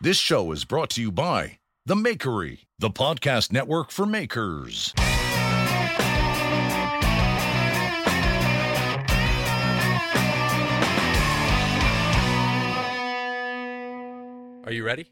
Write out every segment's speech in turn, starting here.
This show is brought to you by The Makery, the podcast network for makers. Are you ready?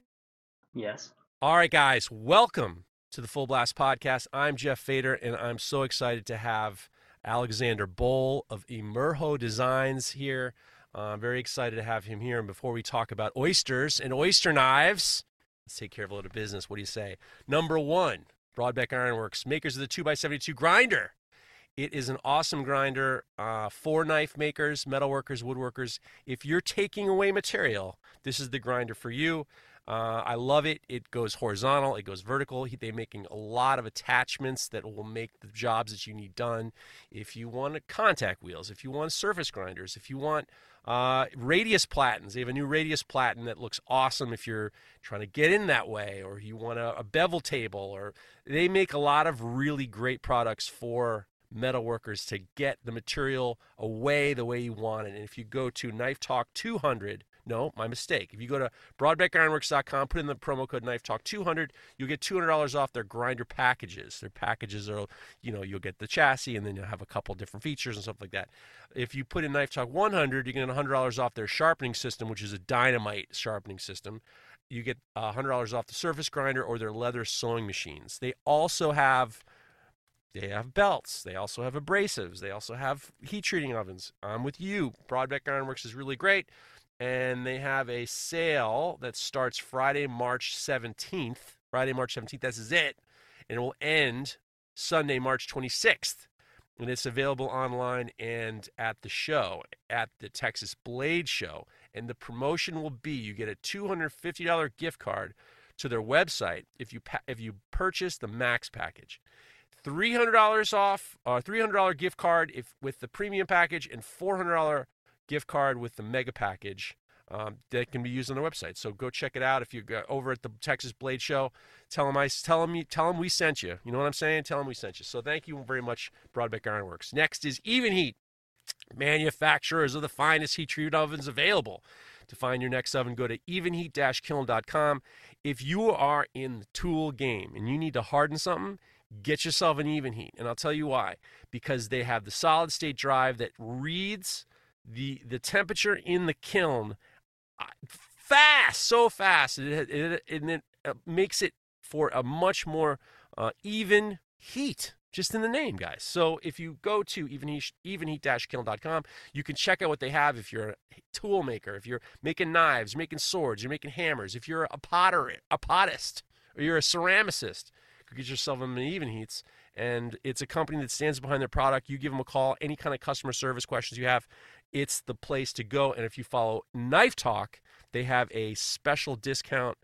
Yes. All right, guys, welcome to the Full Blast Podcast. I'm Jeff Fader, and I'm so excited to have Alexander Bol of Emerho Designs here. Uh, I'm very excited to have him here. And before we talk about oysters and oyster knives, let's take care of a little business. What do you say? Number one, Brodbeck Ironworks, makers of the 2x72 grinder. It is an awesome grinder uh, for knife makers, metalworkers, woodworkers. If you're taking away material, this is the grinder for you. Uh, I love it. It goes horizontal, it goes vertical. They're making a lot of attachments that will make the jobs that you need done. If you want contact wheels, if you want surface grinders, if you want uh, radius platens, they have a new radius platen that looks awesome if you're trying to get in that way, or you want a, a bevel table, or they make a lot of really great products for metal workers to get the material away the way you want it. And if you go to Knife Talk 200, no, my mistake. If you go to brodbeckironworks.com, put in the promo code Knife Talk 200, you'll get $200 off their grinder packages. Their packages are, you know, you'll get the chassis and then you'll have a couple different features and stuff like that. If you put in Knife Talk 100, you get $100 off their sharpening system, which is a dynamite sharpening system. You get uh, $100 off the surface grinder or their leather sewing machines. They also have they have belts. They also have abrasives. They also have heat treating ovens. I'm with you. Brodbeck Ironworks is really great. And they have a sale that starts Friday, March 17th. Friday, March 17th. This is it. And it will end Sunday, March 26th. And it's available online and at the show, at the Texas Blade Show. And the promotion will be you get a $250 gift card to their website if you if you purchase the Max package. $300 off, or uh, $300 gift card if with the premium package, and $400 gift card with the mega package um, that can be used on their website. So go check it out. If you go over at the Texas Blade Show, tell them I tell them tell them we sent you. You know what I'm saying? Tell them we sent you. So thank you very much, Brodbeck Ironworks. Next is Evenheat, manufacturers of the finest heat treated ovens available. To find your next oven, go to evenheat-kiln.com. If you are in the tool game and you need to harden something, get yourself an even heat. And I'll tell you why. Because they have the solid state drive that reads the the temperature in the kiln uh, fast, so fast, it, it, it, it uh, makes it for a much more uh, even heat just in the name, guys. So if you go to evenheat, evenheat-kiln.com, you can check out what they have if you're a tool maker, if you're making knives, you're making swords, you're making hammers, if you're a potter, a potist, or you're a ceramicist, get yourself an even Evenheats. And it's a company that stands behind their product. You give them a call, any kind of customer service questions you have, it's the place to go. And if you follow Knife Talk, they have a special discount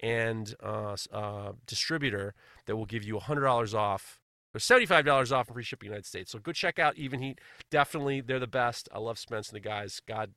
and uh, uh, distributor that will give you $100 off or $75 off and free shipping United States. So go check out Evenheat. Definitely, they're the best. I love Spence and the guys. God,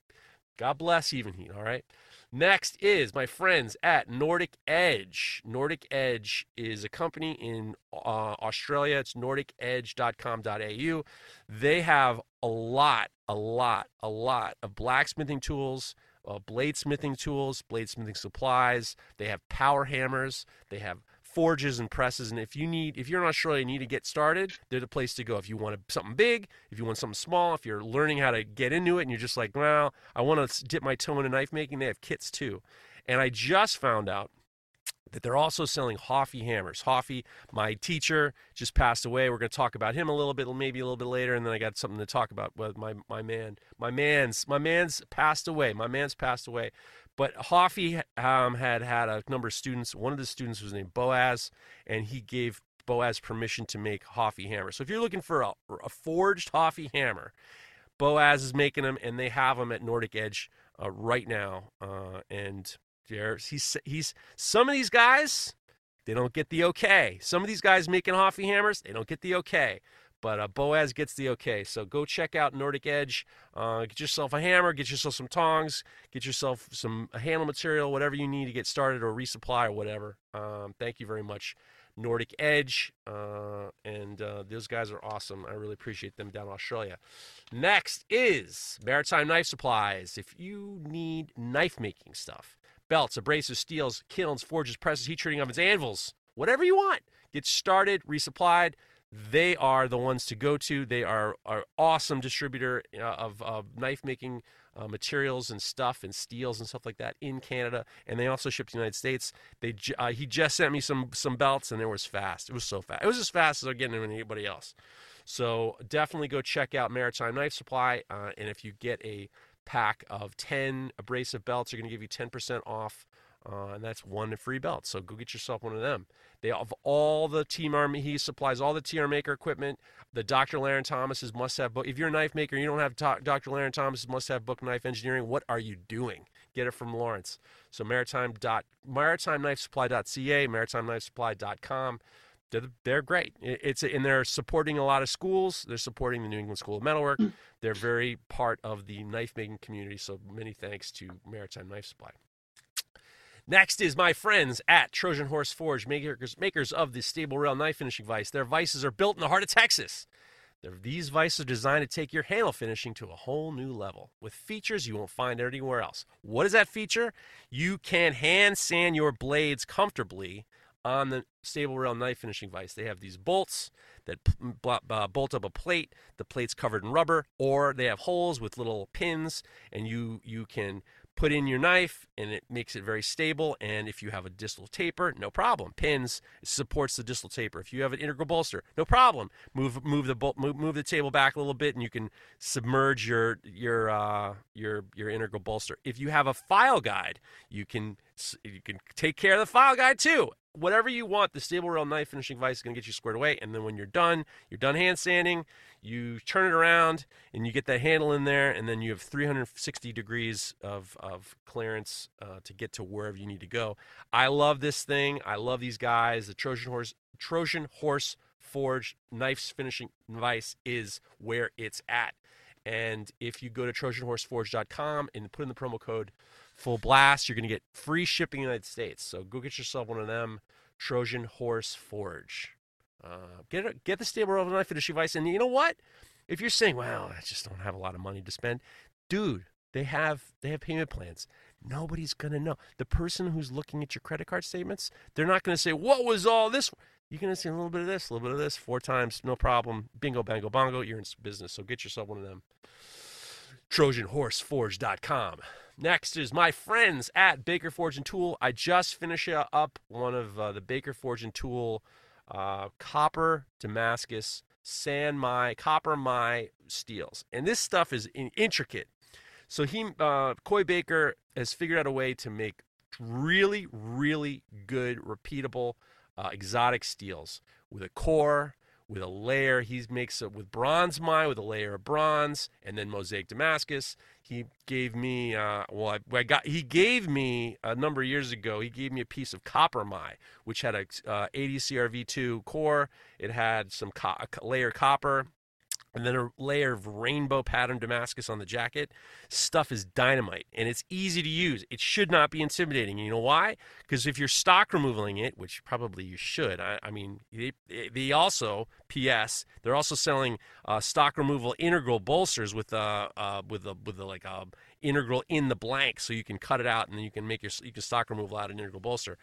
God bless Evenheat. All right. Next is my friends at Nordic Edge. Nordic Edge is a company in uh, Australia. It's nordicedge.com.au. They have a lot, a lot, a lot of blacksmithing tools, uh, bladesmithing tools, bladesmithing supplies. They have power hammers. They have forges and presses. And if you need, if you're in Australia and you need to get started, they're the place to go. If you want something big, if you want something small, if you're learning how to get into it and you're just like, well, I want to dip my toe into knife making, they have kits too. And I just found out that they're also selling Hofi hammers. Hofi, my teacher, just passed away. We're going to talk about him a little bit, maybe a little bit later, and then I got something to talk about with my my man. My man's my man's passed away. My man's passed away. But Hofi um, had had a number of students. One of the students was named Boaz, and he gave Boaz permission to make Hofi hammer. So if you're looking for a, a forged Hofi hammer, Boaz is making them, and they have them at Nordic Edge uh, right now, uh, and there's he's he's some of these guys they don't get the okay. Some of these guys making Hofi hammers, they don't get the okay. But uh, Boaz gets the okay. So go check out Nordic Edge. Uh, get yourself a hammer, get yourself some tongs, get yourself some handle material, whatever you need to get started or resupply or whatever. Um, thank you very much, Nordic Edge. Uh, and uh, those guys are awesome. I really appreciate them down in Australia. Next is Maritime Knife Supplies. If you need knife making stuff, belts, abrasives, steels, kilns, forges, presses, heat treating ovens, anvils, whatever you want. Get started, resupplied. They are the ones to go to. They are an awesome distributor of, of knife making uh, materials and stuff and steels and stuff like that in Canada, and they also ship to the United States. They uh, he just sent me some some belts, and it was fast. It was so fast. It was as fast as I'm getting anybody else. So definitely go check out Maritime Knife Supply, uh, and if you get a pack of 10 abrasive belts they're going to give you 10% off. Uh, and that's one free belt. So go get yourself one of them. They have all the TR. He supplies all the TR maker equipment. The Dr. Larrin Thomas's must have book. If you're a knife maker, you don't have Dr. Larrin Thomas's must have book knife engineering. What are you doing? Get it from Lawrence. So maritime dot maritimeknifesupply.ca, maritimeknifesupply.com they're, they're great. It's and they're supporting a lot of schools. They're supporting the New England School of Metalwork. Mm. They're very part of the knife making community. So many thanks to Maritime Knife Supply. Next is my friends at Trojan Horse Forge, makers, makers of the stable rail knife finishing vise. Their vices are built in the heart of Texas. They're, these vices are designed to take your handle finishing to a whole new level with features you won't find anywhere else. What is that feature? You can hand sand your blades comfortably on the stable rail knife finishing vise. They have these bolts that uh, bolt up a plate. The plate's covered in rubber, or they have holes with little pins, and you you can put in your knife and it makes it very stable and if you have a distal taper no problem. Pins supports the distal taper. If you have an integral bolster no problem. Move move the move, move the table back a little bit and you can submerge your your uh, your your integral bolster. If you have a file guide you can you can take care of the file guide too whatever you want, the stable rail knife finishing vise is going to get you squared away. And then when you're done, you're done hand sanding, you turn it around and you get that handle in there, and then you have 360 degrees of, of clearance uh, to get to wherever you need to go. I love this thing. I love these guys. The Trojan Horse Trojan Horse Forge knife finishing vise is where it's at. And if you go to TrojanHorseForge.com and put in the promo code full blast. You're going to get free shipping in the United States. So go get yourself one of them. Trojan Horse Forge. Uh, get a, get the stable rail knife finishing vise. And you know what? If you're saying, "Well, I just don't have a lot of money to spend," dude, they have they have payment plans. Nobody's gonna know. The person who's looking at your credit card statements, they're not gonna say, "What was all this?" You're gonna see a little bit of this, a little bit of this, four times, no problem. Bingo, bango, bongo. You're in business. So get yourself one of them. TrojanHorseForge.com. Next is my friends at Baker Forge and Tool. I just finished up one of uh, the Baker Forge and Tool uh, copper Damascus san mai copper my steels, and this stuff is in, intricate. So he uh, Coy Baker has figured out a way to make really really good repeatable uh, exotic steels with a core with a layer. He makes it with BronzeMai with a layer of bronze, and then mosaic Damascus. He gave me, uh, well, I, I, got. He gave me a number of years ago. He gave me a piece of CopperMai, which had a uh, 80 CRV2 core. It had some co- layer copper and then a layer of rainbow pattern Damascus on the jacket. Stuff is dynamite and it's easy to use. It should not be intimidating. You know why? Because if you're stock removaling it, which probably you should, I, I mean, they, they, also, P.S., they're also selling uh, stock removal integral bolsters with uh, uh with a with a, like a integral in the blank, so you can cut it out and then you can make your you can stock removal out an integral bolster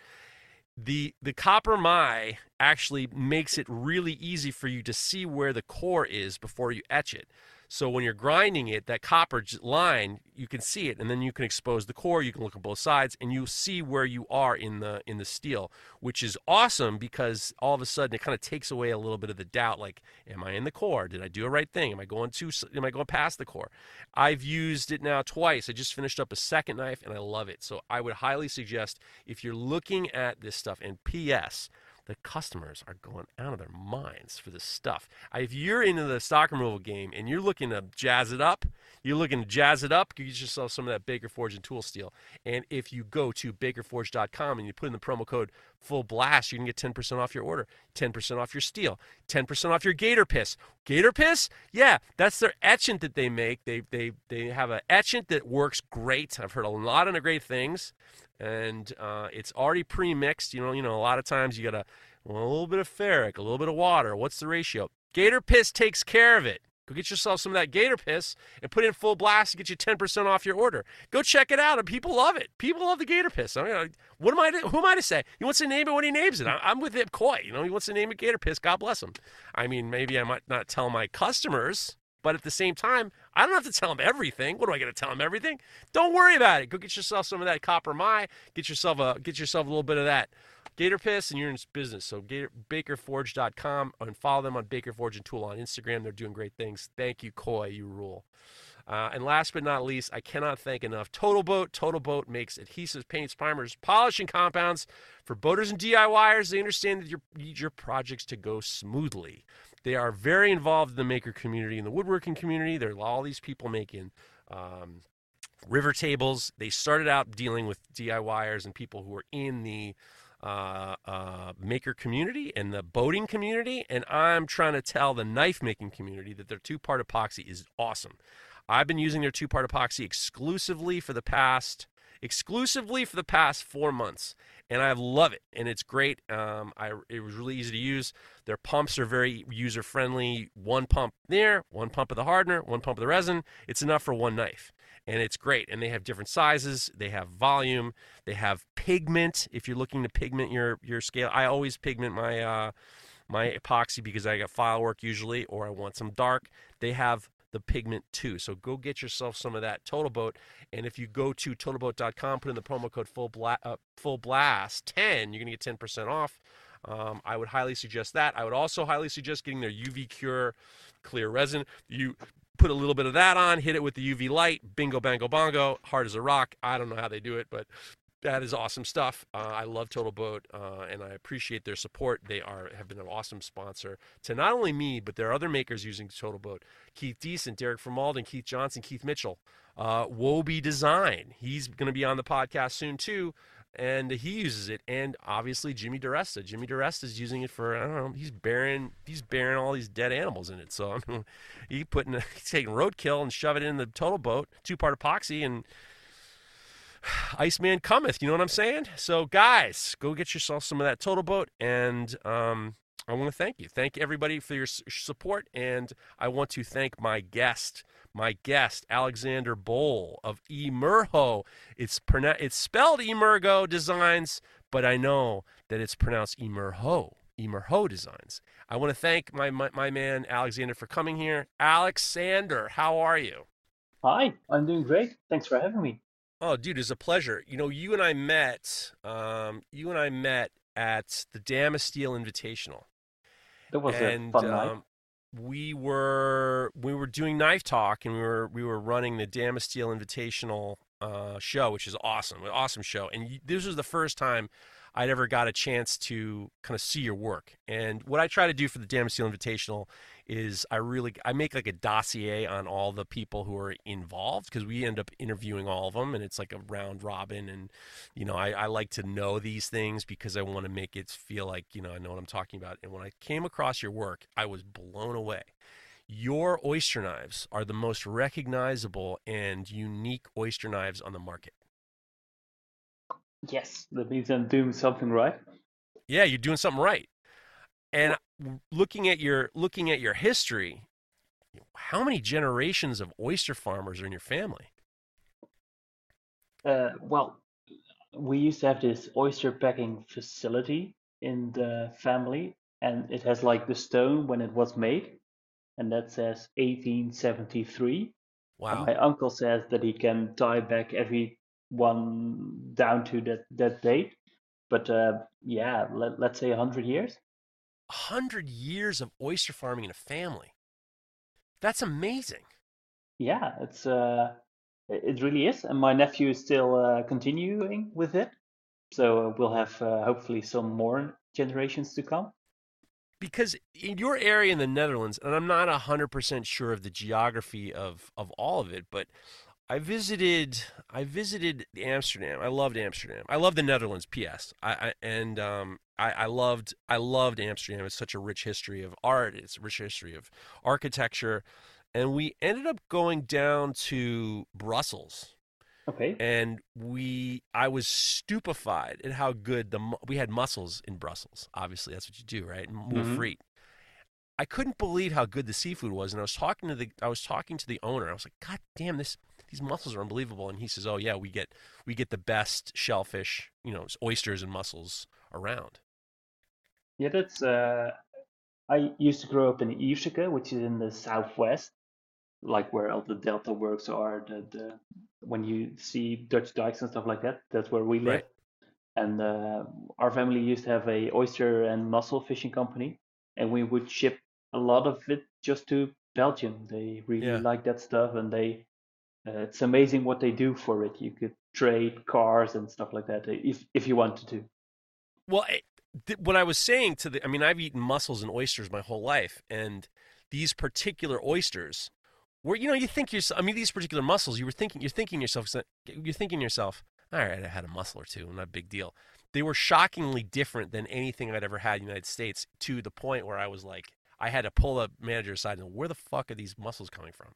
the the CopperMai actually makes it really easy for you to see where the core is before you etch it so when you're grinding it, that copper line, you can see it, and then you can expose the core. You can look at both sides, and you see where you are in the in the steel, which is awesome because all of a sudden it kind of takes away a little bit of the doubt. Like, am I in the core? Did I do a right thing? Am I going to? Am I going past the core? I've used it now twice. I just finished up a second knife, and I love it. So I would highly suggest if you're looking at this stuff. And P.S the customers are going out of their minds for this stuff. If you're into the stock removal game and you're looking to jazz it up, You're looking to jazz it up, get yourself some of that Baker Forge and tool steel. And if you go to bakerforge.com and you put in the promo code full blast, you can get 10% off your order, 10% off your steel, 10% off your gator piss. Gator piss? Yeah, that's their etchant that they make. They they they have an etchant that works great. I've heard a lot of great things. And uh, it's already pre-mixed. You know, you know, a lot of times you got a, well, a little bit of ferric, a little bit of water. What's the ratio? Gator piss takes care of it. Go get yourself some of that gator piss and put in full blast to get you 10% off your order. Go check it out. And people love it. People love the gator piss. I mean, what am I to, who am I to say? He wants to name it when he names it. I'm with Ip Coy. You know, he wants to name it gator piss. God bless him. I mean, maybe I might not tell my customers, but at the same time, I don't have to tell them everything. What do I got to tell them everything? Don't worry about it. Go get yourself some of that CopperMai. Get yourself a get yourself a little bit of that Gator Piss, and you're in business. So Gator, BakerForge.com and follow them on Baker Forge and Tool on Instagram. They're doing great things. Thank you, Coy. You rule. Uh, and last but not least, I cannot thank enough TotalBoat. Total Boat makes adhesives, paints, primers, polishing compounds for boaters and DIYers. They understand that you need your projects to go smoothly. They are very involved in the maker community, in the woodworking community. There are all these people making um, river tables. They started out dealing with DIYers and people who are in the uh, uh, maker community and the boating community, and I'm trying to tell the knife making community that their two part epoxy is awesome. I've been using their two part epoxy exclusively for the past exclusively for the past four months, and I love it, and it's great. Um, I it was really easy to use. Their pumps are very user friendly. One pump there, one pump of the hardener, one pump of the resin. It's enough for one knife and it's great. And they have different sizes. They have volume. They have pigment. If you're looking to pigment your your scale, I always pigment my uh, my epoxy because I got file work usually, or I want some dark. They have the pigment too. So go get yourself some of that TotalBoat. And if you go to totalboat.com, put in the promo code full bla- uh, full blast ten, you're gonna get ten percent off. Um, I would highly suggest that. I would also highly suggest getting their UV Cure clear resin. You put a little bit of that on, hit it with the UV light, bingo, bango, bongo, hard as a rock. I don't know how they do it, but that is awesome stuff. Uh, I love TotalBoat, uh, and I appreciate their support. They are have been an awesome sponsor to not only me, but there are other makers using TotalBoat. Keith Decent, Derek from Malden, Keith Johnson, Keith Mitchell, uh, Wobie Design. He's going to be on the podcast soon too and he uses it. And obviously Jimmy DiResta. Jimmy DiResta is using it for I don't know. He's burying he's burying all these dead animals in it. So I mean, he putting he's taking roadkill and shove it in the TotalBoat, two part epoxy, and Iceman cometh. You know what I'm saying? So guys, go get yourself some of that TotalBoat, and um, I want to thank you. Thank everybody for your support, and I want to thank my guest my guest, Alexander Bol of Emerho. It's it's spelled Emergo Designs, but I know that it's pronounced Emerho. Emerho Designs. I want to thank my, my, my man Alexander for coming here. Alexander, how are you? Hi, I'm doing great. Thanks for having me. Oh, dude, it's a pleasure. You know, you and I met. Um, you and I met at the Damasteel Invitational. That was and, a fun um, night we were we were doing knife talk and we were we were running the Damasteel Invitational uh, show, which is awesome, an awesome show. And this was the first time I'd ever got a chance to kind of see your work. And what I try to do for the Damasteel Invitational is I really I make like a dossier on all the people who are involved because we end up interviewing all of them and it's like a round robin and you know I, I like to know these things because I want to make it feel like you know I know what I'm talking about and when I came across your work I was blown away. Your oyster knives are the most recognizable and unique oyster knives on the market. Yes, that means I'm doing something right. Yeah, you're doing something right. And looking at your looking at your history, how many generations of oyster farmers are in your family? Uh, well, we used to have this oyster packing facility in the family, and it has like the stone when it was made, and that says 1873. Wow. And my uncle says that he can tie back every one down to that that date, but uh, yeah, let, let's say 100 years. 100 years of oyster farming in a family. That's amazing. Yeah, it's uh, it really is, and my nephew is still uh, continuing with it. So uh, we'll have uh, hopefully some more generations to come. because in your area in the Netherlands, and I'm not hundred percent sure of the geography of of all of it, but I visited I visited Amsterdam. I loved Amsterdam. I love the Netherlands. P.S. I, I and um, I, I loved I loved Amsterdam. It's such a rich history of art. It's a rich history of architecture, and we ended up going down to Brussels. Okay. And we I was stupefied at how good the we had mussels in Brussels. Obviously, that's what you do, right? Mhm. free. I couldn't believe how good the seafood was, and I was talking to the I was talking to the owner. I was like, God damn this! These mussels are unbelievable. And he says, Oh yeah, we get we get the best shellfish, you know, oysters and mussels around. Yeah, that's. Uh, I used to grow up in Ierseke, which is in the southwest, like where all the delta works are. The, the when you see Dutch dikes and stuff like that, that's where we live. Right. And uh, our family used to have a oyster and mussel fishing company, and we would ship a lot of it just to Belgium. They really Yeah. like that stuff, and they. Uh, it's amazing what they do for it. You could trade cars and stuff like that if if you wanted to. Well, what I was saying to the, I mean, I've eaten mussels and oysters my whole life, and these particular oysters, where you know, you think yourself, I mean, these particular mussels, you were thinking, you're thinking yourself, you're thinking yourself, all right, I had a mussel or two, not a big deal. They were shockingly different than anything I'd ever had in the United States, to the point where I was like, I had to pull the manager aside and where the fuck are these mussels coming from?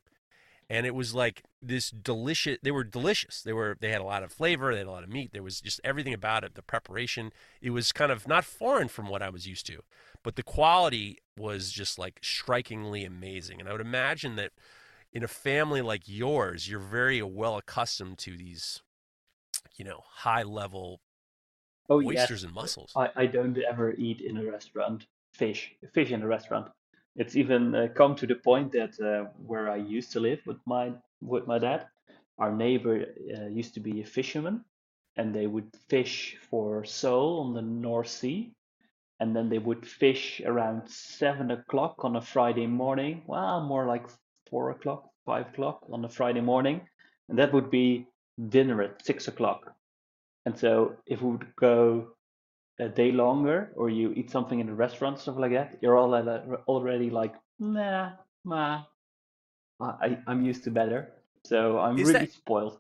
And it was like this delicious they were delicious they were they had a lot of flavor they had a lot of meat there was just everything about it the preparation it was kind of not foreign from what i was used to but the quality was just like strikingly amazing and i would imagine that in a family like yours you're very well accustomed to these you know high level Oh yes. oysters and mussels I, I don't ever eat in a restaurant fish fish in a restaurant. It's even uh, come to the point that uh, where I used to live with my with my dad, our neighbor uh, used to be a fisherman, and they would fish for sole on the North Sea, and then they would fish around seven o'clock on a Friday morning. Well, more like four o'clock, five o'clock on a Friday morning, and that would be dinner at six o'clock. And so if we would go a day longer or you eat something in a restaurant, stuff like that, you're all already like, nah, nah. I, I'm used to better. So I'm Is really that- spoiled.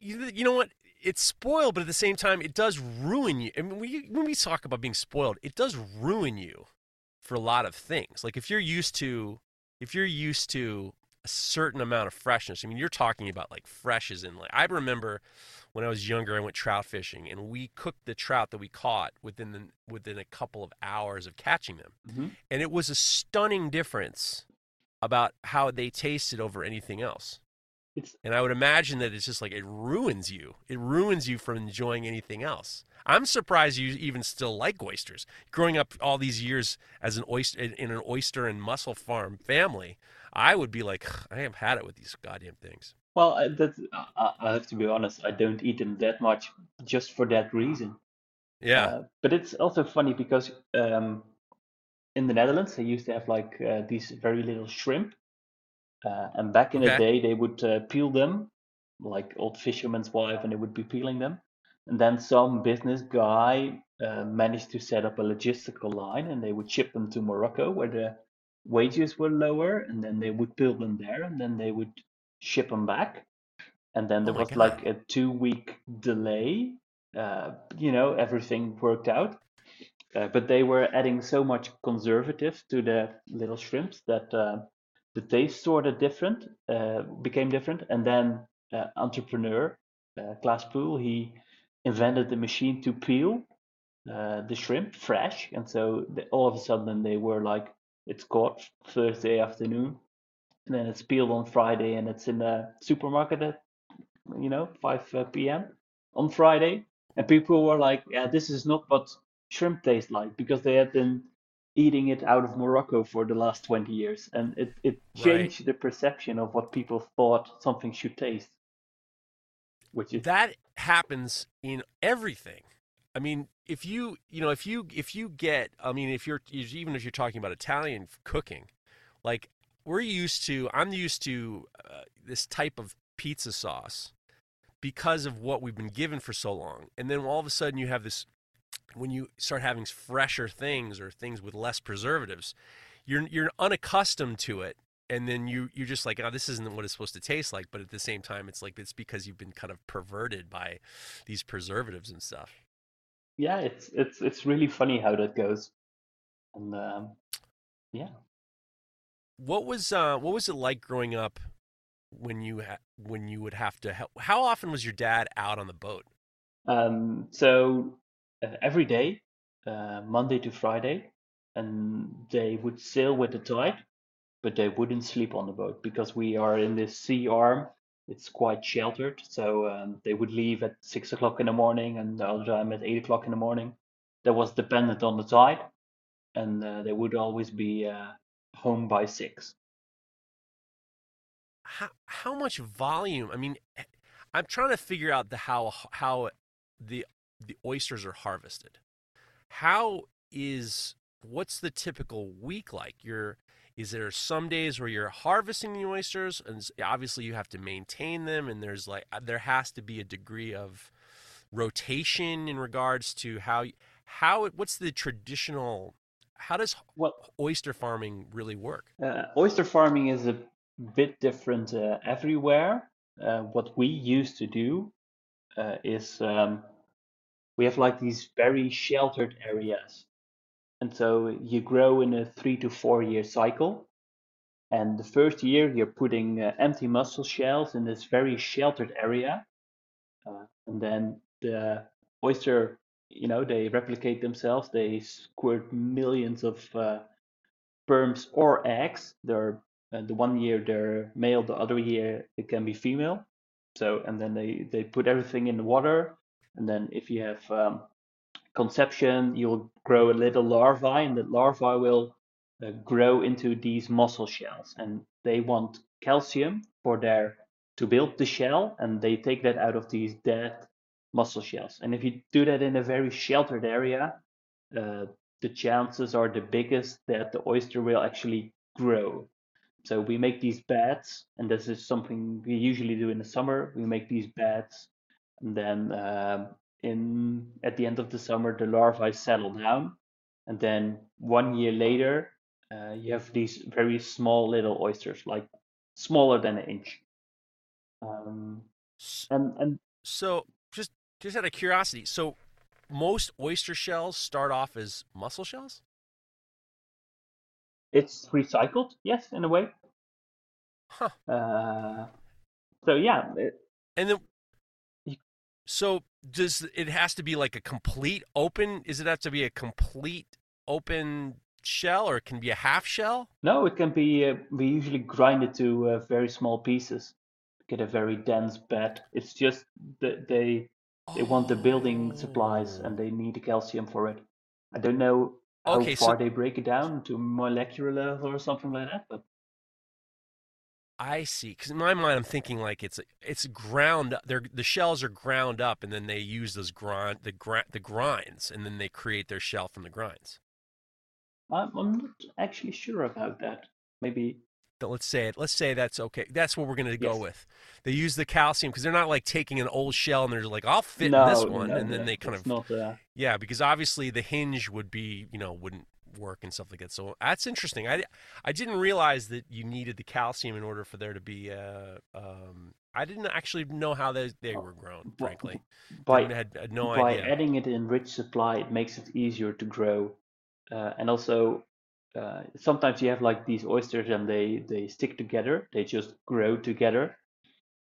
You you know what? It's spoiled, but at the same time, it does ruin you. I mean, when, you, when we talk about being spoiled, it does ruin you for a lot of things. Like if you're used to, if you're used to a certain amount of freshness. I mean, you're talking about like fresh as in like I remember when I was younger, I went trout fishing and we cooked the trout that we caught within the, within a couple of hours of catching them, Mhm. and it was a stunning difference about how they tasted over anything else. It's And I would imagine that it's just like it ruins you. It ruins you from enjoying anything else. I'm surprised you even still like oysters. Growing up all these years as an oyster in in an oyster and mussel farm family, I would be like, I have had it with these goddamn things. Well, I, that I, I have to be honest. I don't eat them that much just for that reason. Yeah, Uh, but it's also funny because um, in the Netherlands they used to have like uh, these very little shrimp, uh, and back in the Okay. day they would uh, peel them, like old fisherman's wife, and they would be peeling them. And then some business guy uh, managed to set up a logistical line, and they would ship them to Morocco where the wages were lower, and then they would peel them there, and then they would ship them back. And then Oh there my was God. like a two-week delay. Uh, you know, everything worked out. Uh, but they were adding so much conservative to the little shrimps that uh, the taste sort of different, uh, became different. And then uh, entrepreneur uh, Klaas Puul, he invented the machine to peel uh, the shrimp fresh, and so the, all of a sudden they were like, it's caught Thursday afternoon, and then it's peeled on Friday, and it's in the supermarket at you know 5 uh, p.m. on Friday, and people were like, yeah, this is not what shrimp tastes like because they had been eating it out of Morocco for the last 20 years, and it it Right. changed the perception of what people thought something should taste, which is that happens in everything. I mean, if you you know if you if you get I mean if you're even if you're talking about Italian cooking, like we're used to I'm used to uh, this type of pizza sauce because of what we've been given for so long, and then all of a sudden you have this when you start having fresher things or things with less preservatives, you're you're unaccustomed to it. And then you you're just like oh this isn't what it's supposed to taste like. But at the same time it's like it's because you've been kind of perverted by these preservatives and stuff. Yeah it's it's it's really funny how that goes. And um, yeah what was uh what was it like growing up when you ha- when you would have to help how often was your dad out on the boat um so uh, every day uh, monday to friday and they would sail with the tide but they wouldn't sleep on the boat because we are in this sea arm. It's quite sheltered, so um, they would leave at six o'clock in the morning and the other time at eight o'clock in the morning. That was dependent on the tide, and uh, they would always be uh, home by six. How how much volume? I mean, eh, I'm trying to figure out the how how the the oysters are harvested. How is what's the typical week like? You're is there some days where you're harvesting the oysters and obviously you have to maintain them and there's like uh, there has to be a degree of rotation in regards to how how what's the traditional how does well, oyster farming really work uh, oyster farming is a bit different uh, everywhere uh, what we used to do uh, is um, we have like these very sheltered areas and so you grow in a three to four year cycle. And the first year, you're putting uh, empty mussel shells in this very sheltered area. Uh, and then the oyster, you know, they replicate themselves. They squirt millions of uh, sperms or eggs. They're uh, the one year they're male, the other year it can be female. So and then they they put everything in the water. And then if you have um, conception, you'll grow a little larvae and the larvae will uh, grow into these mussel shells. And they want calcium for their to build the shell, and they take that out of these dead mussel shells. And if you do that in a very sheltered area, uh, the chances are the biggest that the oyster will actually grow. So we make these beds, and this is something we usually do in the summer. We make these beds, and then um, in at the end of the summer the larvae settle down and then one year later uh, you have these very small little oysters like smaller than an inch um, and and so just out of curiosity so most oyster shells start off as mussel shells it's recycled yes in a way huh uh, so yeah it, and then so does it has to be like a complete open? Is it have to be a complete open shell, or it can be a half shell? No, it can be. Uh, we usually grind it to uh, very small pieces, get a very dense bed. It's just that they they want the building supplies and they need the calcium for it. I don't know how okay, far so... they break it down to molecular level or something like that, but I see. Because in my mind, I'm thinking like it's it's ground. They're the shells are ground up, and then they use those grind the grind the grinds, and then they create their shell from the grinds. I'm, I'm not actually sure about that. Maybe. Let's say it. Let's say that's okay. That's what we're going to go yes. with. They use the calcium because they're not like taking an old shell and they're like, "I'll fit no, in this one," no, and then they kind of not, uh... yeah, because obviously the hinge would be you know wouldn't work and stuff like that. So that's interesting. I, I didn't realize that you needed the calcium in order for there to be. Uh, um, I didn't actually know how they they were grown. Frankly, by had, had no by idea. adding it in rich supply, it makes it easier to grow, uh, and also. Uh, sometimes you have like these oysters and they they stick together they just grow together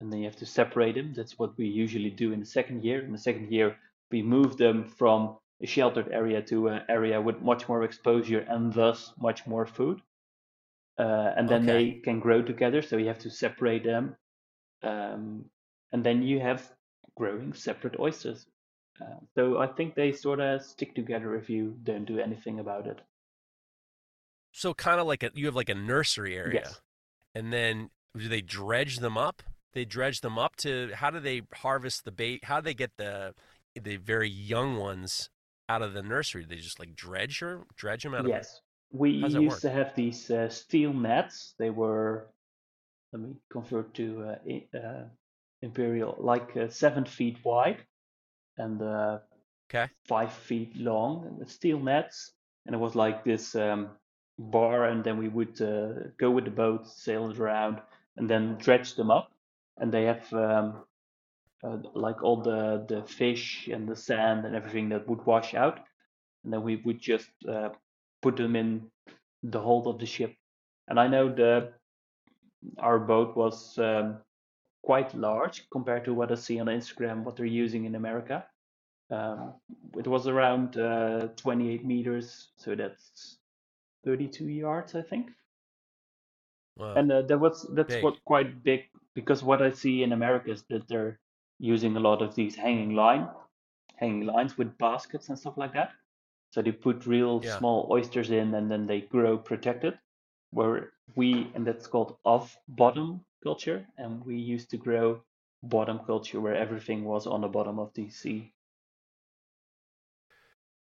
and then you have to separate them that's what we usually do in the second year in the second year we move them from a sheltered area to an area with much more exposure and thus much more food. Uh, and then okay. they can grow together, so you have to separate them. Um, and then you have growing separate oysters. Uh, so I think they sort of stick together if you don't do anything about it. So kind of like a, you have like a nursery area, yes. and then do they dredge them up? They dredge them up to how do they harvest the bait? How do they get the the very young ones out of the nursery? They just like dredge or dredge them out yes. of Yes, we used work? to have these uh, steel nets. They were, let me convert to uh, uh, imperial, like uh, seven feet wide, and uh, Okay. five feet long steel nets, and it was like this um, bar, and then we would uh, go with the boat, sail it around, and then dredge them up, and they have um, uh, like all the the fish and the sand and everything that would wash out, and then we would just uh, put them in the hold of the ship. And I know the our boat was um, quite large compared to what I see on Instagram, what they're using in America. Um, it was around uh, 28 meters, so that's 32 yards, I think. Wow. And uh, that was that's Big. what quite big because what I see in America is that they're using a lot of these hanging line, hanging lines with baskets and stuff like that. So they put real Yeah. small oysters in and then they grow protected. Where we and that's called off bottom culture, and we used to grow bottom culture where everything was on the bottom of the sea.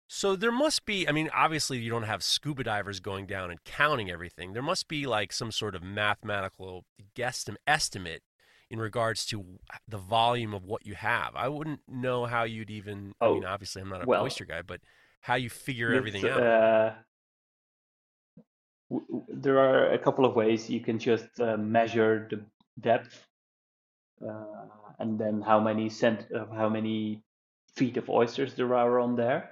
So there must be, I mean, obviously you don't have scuba divers going down and counting everything. There must be like some sort of mathematical guesstim estimate in regards to the volume of what you have. I wouldn't know how you'd even, I Oh, mean, obviously I'm not a well, oyster guy, but how you figure everything out. uh, w- there are a couple of ways you can just uh, measure the depth uh, and then how many cent uh, how many feet of oysters there are on there.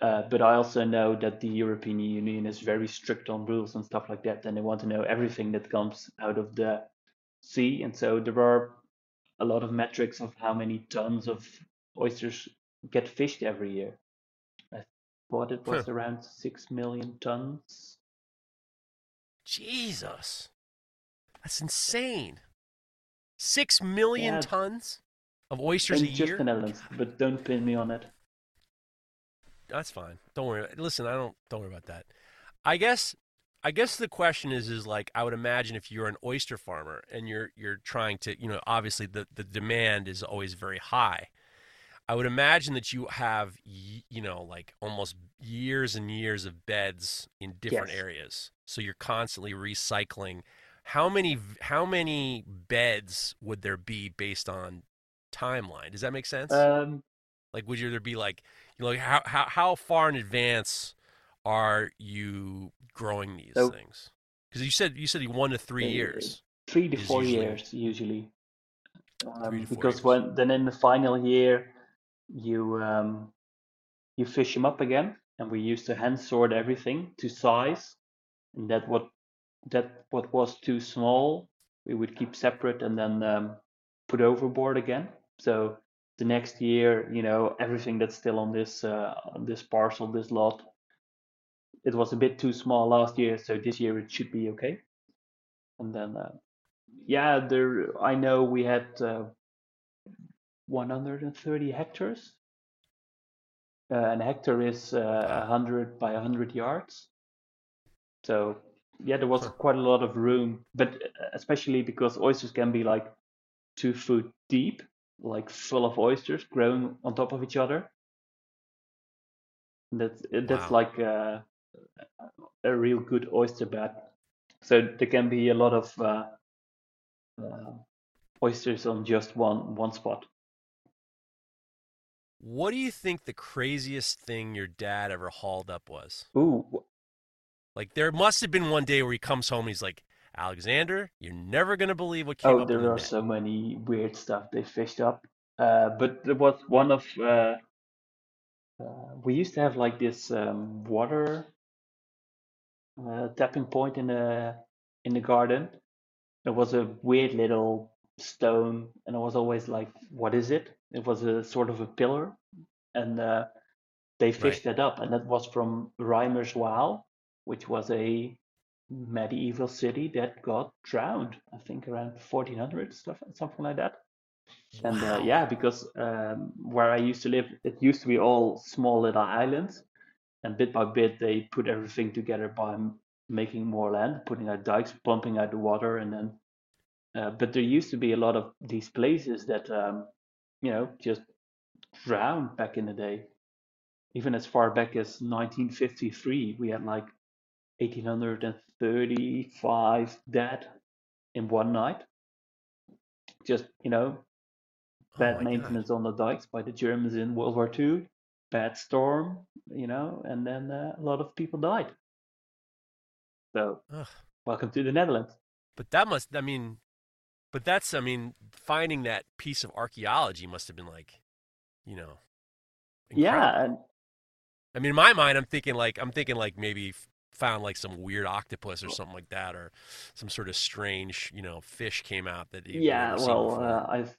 Uh, but I also know that the European Union is very strict on rules and stuff like that, and they want to know everything that comes out of the sea. And so there are a lot of metrics of how many tons of oysters get fished every year. I thought it was Huh. around six million tons. Jesus. That's insane. Six million Yeah. tons of oysters in a just year? the Netherlands, but don't pin me on it. That's fine. Don't worry. Listen, I don't don't worry about that. I guess I guess the question is is like I would imagine if you're an oyster farmer and you're you're trying to, you know, obviously the the demand is always very high. I would imagine that you have you know like almost years and years of beds in different Yes. areas. So you're constantly recycling. How many how many beds would there be based on timeline? Does that make sense? Um, Like, would you there be like, you know, like how how how far in advance are you growing these So- things? Because you said you said one to three Uh, years. three to four usually- years usually. Um, Three to four because years. when then in the final year, you um, you fish them up again, and we used to hand sort everything to size, and that what that what was too small, we would keep separate and then um, put overboard again. So the next year, you know, everything that's still on this uh, on this parcel, this lot, it was a bit too small last year, so this year it should be okay. And then, uh, yeah, there I know we had uh, 130 hectares. Uh, an hectare is uh, 100 by 100 yards. So yeah, there was quite a lot of room, but uh, especially because oysters can be like two foot deep, like full of oysters growing on top of each other. That's that's Wow. like a, a real good oyster bed. So there can be a lot of uh, uh, oysters on just one one spot. What do you think the craziest thing your dad ever hauled up was? Ooh, Like, there must have been one day where he comes home and he's like, Alexander, you're never gonna believe what came oh, there the are net." so many weird stuff they fished up. Uh, but there was one of uh, uh, we used to have like this um, water uh, tapping point in the in the garden. There was a weird little stone, and I was always like, "What is it?" It was a sort of a pillar, and uh, they fished that up, and that was from Reimerswaal, which was a medieval city that got drowned. I think around 1400 stuff, something like that. And uh, yeah, because um, where I used to live, it used to be all small little islands, and bit by bit they put everything together by making more land, putting out dikes, pumping out the water, and then. Uh, but there used to be a lot of these places that, um, you know, just drowned back in the day. Even as far back as 1953, we had like 1835 dead in one night. Just, you know, Oh bad God. maintenance on the dikes by the Germans in World War II. bad storm, you know, and then uh, a lot of people died. So, Ugh. welcome to the Netherlands. But that must, I mean, but that's, I mean, finding that piece of archaeology must have been like, you know, incredible. Yeah, and I mean, in my mind, I'm thinking like, I'm thinking like maybe found like some weird octopus or something like that, or some sort of strange, you know, fish came out that yeah, well, uh, I've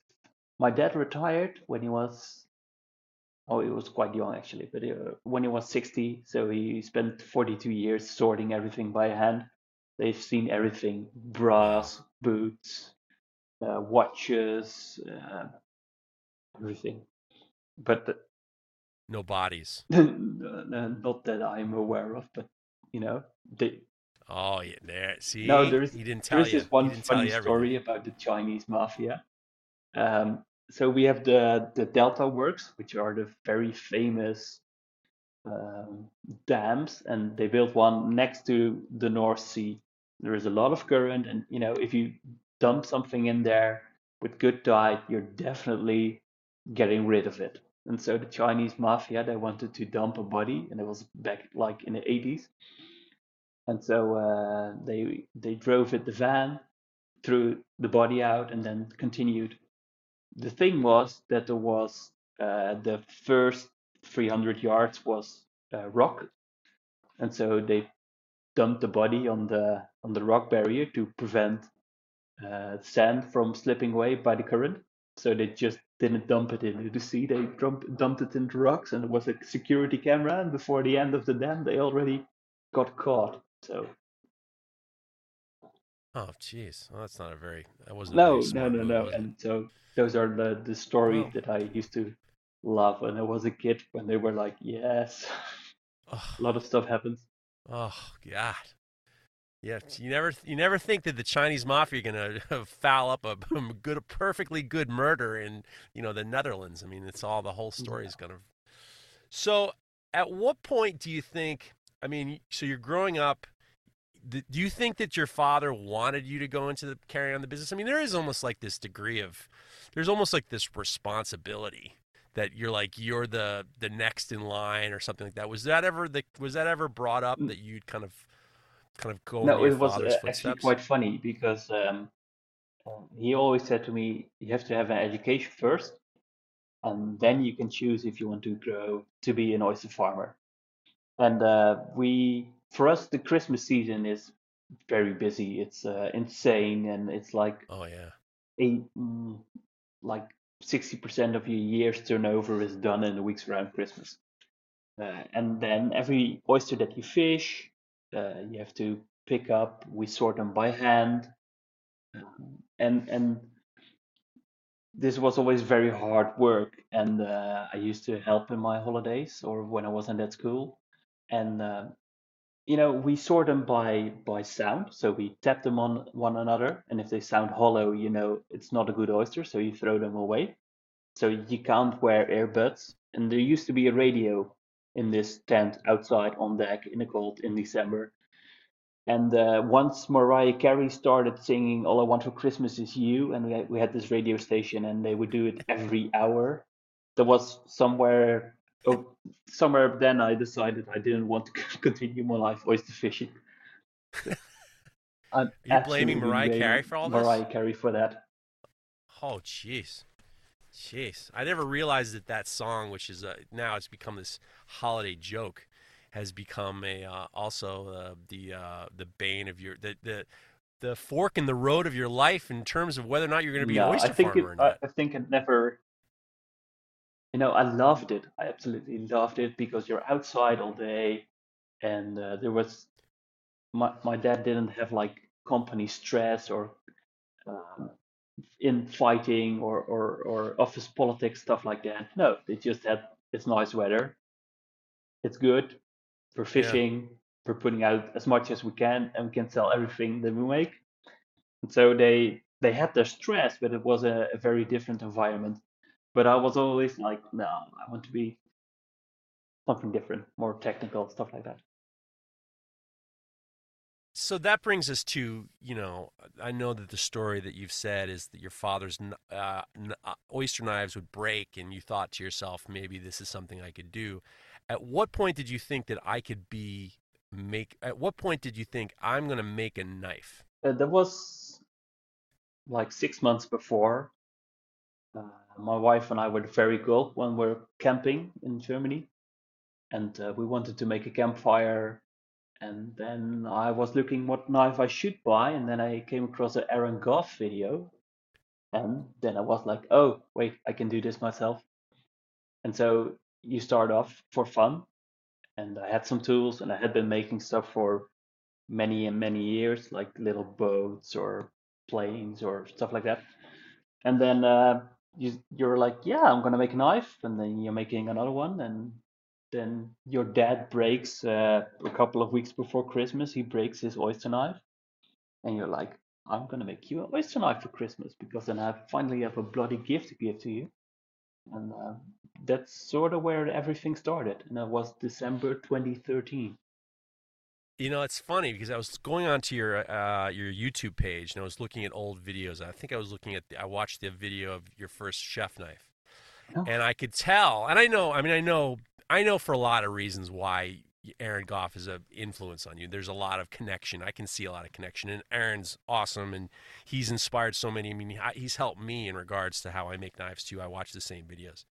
my dad retired when he was oh, he was quite young actually, but uh, when he was 60, so he spent 42 years sorting everything by hand. They've seen everything: brass, boots, uh, watches, uh, everything. But the, no bodies. not that I'm aware of, but you know, they, Oh yeah, there. See, No, there's- he didn't tell There's you. this one he didn't tell funny story about the Chinese mafia. Um, so we have the the Delta Works, which are the very famous um, dams, and they built one next to the North Sea. There is a lot of current, and you know if you dump something in there with good tide, you're definitely getting rid of it. And so the Chinese mafia they wanted to dump a body, and it was back like in the 80s. And so uh, they they drove it the van, threw the body out, and then continued. The thing was that there was uh, the first 300 yards was uh, rock, and so they dumped the body on the on the rock barrier to prevent uh, sand from slipping away by the current. So they just didn't dump it into the sea. They dump, dumped it into rocks, and there was a security camera. And before the end of the dam, they already got caught. So Oh, jeez. Well, that's not a very. That wasn't. no, no, no, no. And so those are the the stories Wow. that I used to love when I was a kid. When they were like, yes, Oh, a lot of stuff happens. oh God. Yeah, you never, you never think that the Chinese mafia are gonna foul up a good, a perfectly good murder in, you know, the Netherlands. I mean, it's all the whole story is gonna. So, at what point do you think? I mean, so you're growing up. Do you think that your father wanted you to go into the carry on the business? I mean, there is almost like this degree of, there's almost like this responsibility that you're like you're the the next in line or something like that. Was that ever the was that ever brought up that you'd kind of kind of go No, it was uh, actually quite funny because um, um, he always said to me, "You have to have an education first, and then you can choose if you want to grow to be an oyster farmer." And uh, we, for us, the Christmas season is very busy. It's uh, insane, and it's like Oh yeah. eight, mm, like sixty percent of your year's turnover is done in the weeks around Christmas. Uh, and then every oyster that you fish, uh, you have to pick up. We sort them by hand, um, and and this was always very hard work. And uh, I used to help in my holidays or when I wasn't at school, and uh, you know we sort them by by sound. So we tap them on one another, and if they sound hollow, you know it's not a good oyster, so you throw them away. So you can't wear earbuds. And there used to be a radio in this tent outside on deck in the cold in December. And uh, once Mariah Carey started singing "All I Want for Christmas Is You," and we had, we had this radio station, and they would do it every hour. There was somewhere, oh, somewhere then I decided I didn't want to continue my life oyster fishing. I'm Are you blaming Mariah Carey for all this? Mariah Carey for that. Oh jeez. Jeez. I never realized that that song, which is uh, now it's become this holiday joke, has become a uh, also uh, the uh, the bane of your the, the the fork in the road of your life in terms of whether or not you're going to be No, an oyster I think farmer it, or I, not. I think it never. You know, I loved it. I absolutely loved it because you're outside all day, and uh, there was my my dad didn't have like company stress or um, infighting or, or or office politics stuff like that. No, they just had it's nice weather. It's good. We're fishing. We're putting out as much as we can, and we can sell everything that we make. And so they they had their stress, but it was a, a very different environment. But I was always like, no, I want to be something different, more technical, stuff like that. So that brings us to you know I know that the story that you've said is that your father's uh, uh, oyster knives would break, and you thought to yourself maybe this is something I could do. At what point did you think that I could be make? At what point did you think I'm going to make a knife? Uh, that was like six months before. Uh, my wife and I were very cool when we are camping in Germany, and uh, we wanted to make a campfire and then I was looking what knife I should buy, and then I came across an Aaron Gough video, and then I was like, oh wait, I can do this myself. And so you start off for fun, and I had some tools, and I had been making stuff for many and many years, like little boats or planes or stuff like that. And then uh, you you're like, yeah, I'm gonna make a knife, and then you're making another one, and then your dad breaks uh, a couple of weeks before Christmas. He breaks his oyster knife, and you're like, "I'm gonna make you an oyster knife for Christmas because then I finally have a bloody gift to give to you." And uh, that's sort of where everything started, and that was December 2013. You know, it's funny because I was going onto your uh, your YouTube page and I was looking at old videos. I think I was looking at the, I watched the video of your first chef knife, oh. and I could tell. And I know, I mean, I know I know for a lot of reasons why Aaron Gough is an influence on you. There's a lot of connection. I can see a lot of connection, and Aaron's awesome, and he's inspired so many. I mean, he's helped me in regards to how I make knives too. I watch the same videos.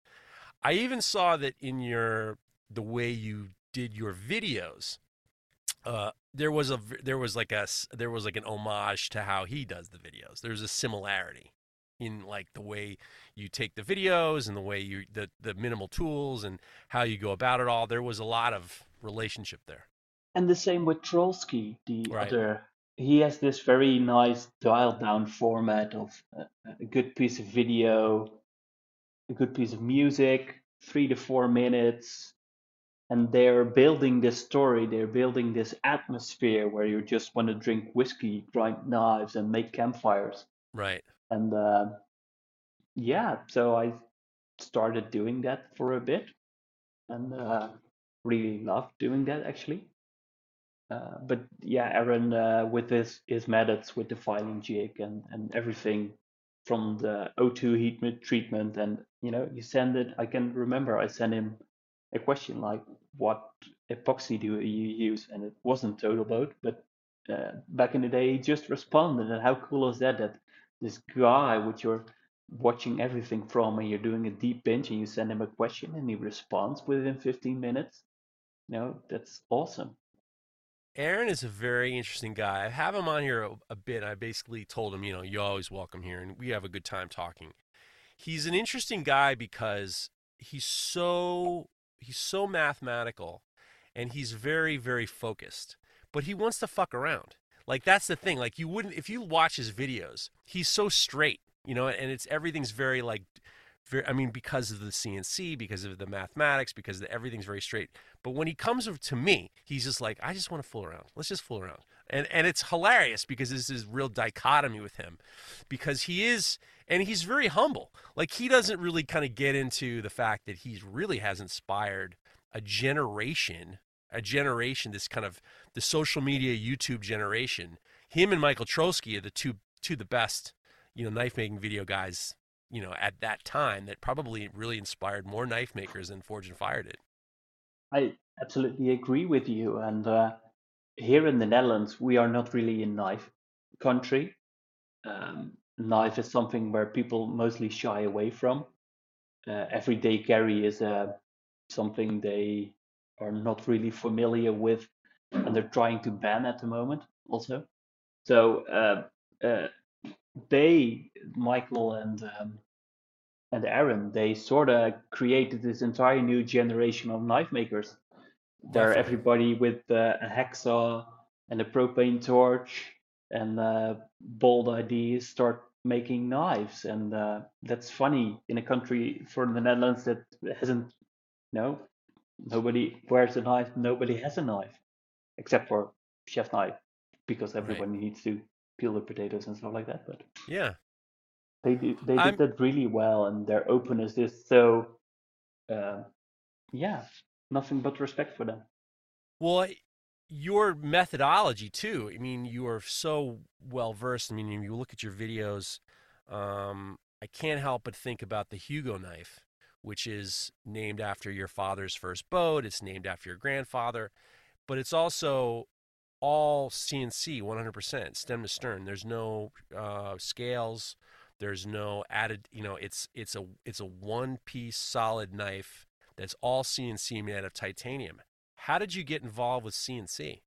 I even saw that in your the way you did your videos. Uh, there was a there was like a there was like an homage to how he does the videos. There's a similarity in like the way you take the videos and the way you the the minimal tools and how you go about it all. There was a lot of relationship there. And the same with Trollsky, the right. other. He has this very nice dialed down format of a, a good piece of video, a good piece of music, three to four minutes, and they're building this story they're building this atmosphere where you just want to drink whiskey grind knives and make campfires right and uh, yeah, so I started doing that for a bit, and uh, really loved doing that actually. Uh, but yeah, Aaron uh, with his his methods with the filing jig and and everything from the O2 heat treatment, and you know, you send it. I can remember I sent him a question like, "What epoxy do you use?" And it wasn't TotalBoat, but uh, back in the day, he just responded. And how cool is that? That this guy which you're watching everything from and you're doing a deep bench and you send him a question and he responds within 15 minutes you know that's awesome. Aaron is a very interesting guy. I have him on here a, a bit. I basically told him you know you're always welcome here and we have a good time talking. He's an interesting guy because he's so he's so mathematical and he's very very focused but he wants to fuck around like that's the thing. Like you wouldn't if you watch his videos, he's so straight, you know, and it's everything's very like very, I mean, because of the CNC, because of the mathematics, because the, everything's very straight. But when he comes to me, he's just like, I just want to fool around. Let's just fool around. And and it's hilarious because this is real dichotomy with him, because he is, and he's very humble. Like he doesn't really kind of get into the fact that he really has inspired a generation a generation, this kind of the social media YouTube generation. Him and Michael Trollsky are the two two the best, you know, knife making video guys, you know, at that time that probably really inspired more knife makers than Forged in Fire did. I absolutely agree with you. And uh, here in the Netherlands, we are not really a knife country. Um, knife is something where people mostly shy away from. Uh, everyday carry is uh, something they are not really familiar with and they're trying to ban at the moment also. So uh, uh, they, Michael and um, and Aaron, they sort of created this entire new generation of knife makers. There, everybody with uh, a hacksaw and a propane torch and uh, bold ideas start making knives, and uh, that's funny in a country for the Netherlands that hasn't, you know, Nobody wears a knife. Nobody has a knife, except for chef knife, because everyone right. needs to peel the potatoes and stuff like that. But yeah, they did they did that really well, and their openness is so. Uh, yeah, nothing but respect for them. Well, your methodology too. I mean, you are so well versed. I mean, you look at your videos. Um, I can't help but think about the Hugo knife, which is named after your father's first boat. It's named after your grandfather, but it's also all CNC 100% stem to stern. There's no uh, scales. There's no added. You know, it's it's a it's a one piece solid knife that's all CNC made out of titanium. How did you get involved with CNC?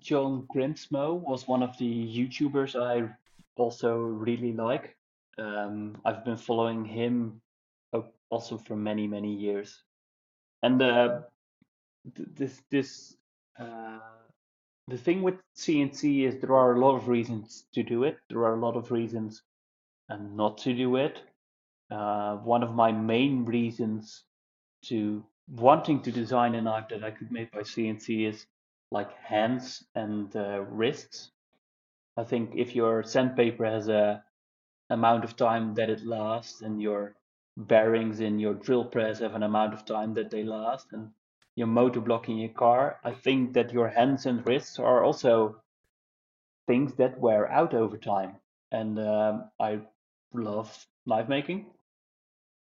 John Grimsmo was one of the YouTubers I also really like. Um, I've been following him also for many many years, and uh, this this uh, the thing with CNC is there are a lot of reasons to do it. There are a lot of reasons and not to do it. Uh, one of my main reasons to wanting to design a knife that I could make by CNC is like hands and uh, wrists. I think if your sandpaper has a amount of time that it lasts and your bearings in your drill press have an amount of time that they last and your motor block in your car, I think that your hands and wrists are also things that wear out over time. And um, I love knife making,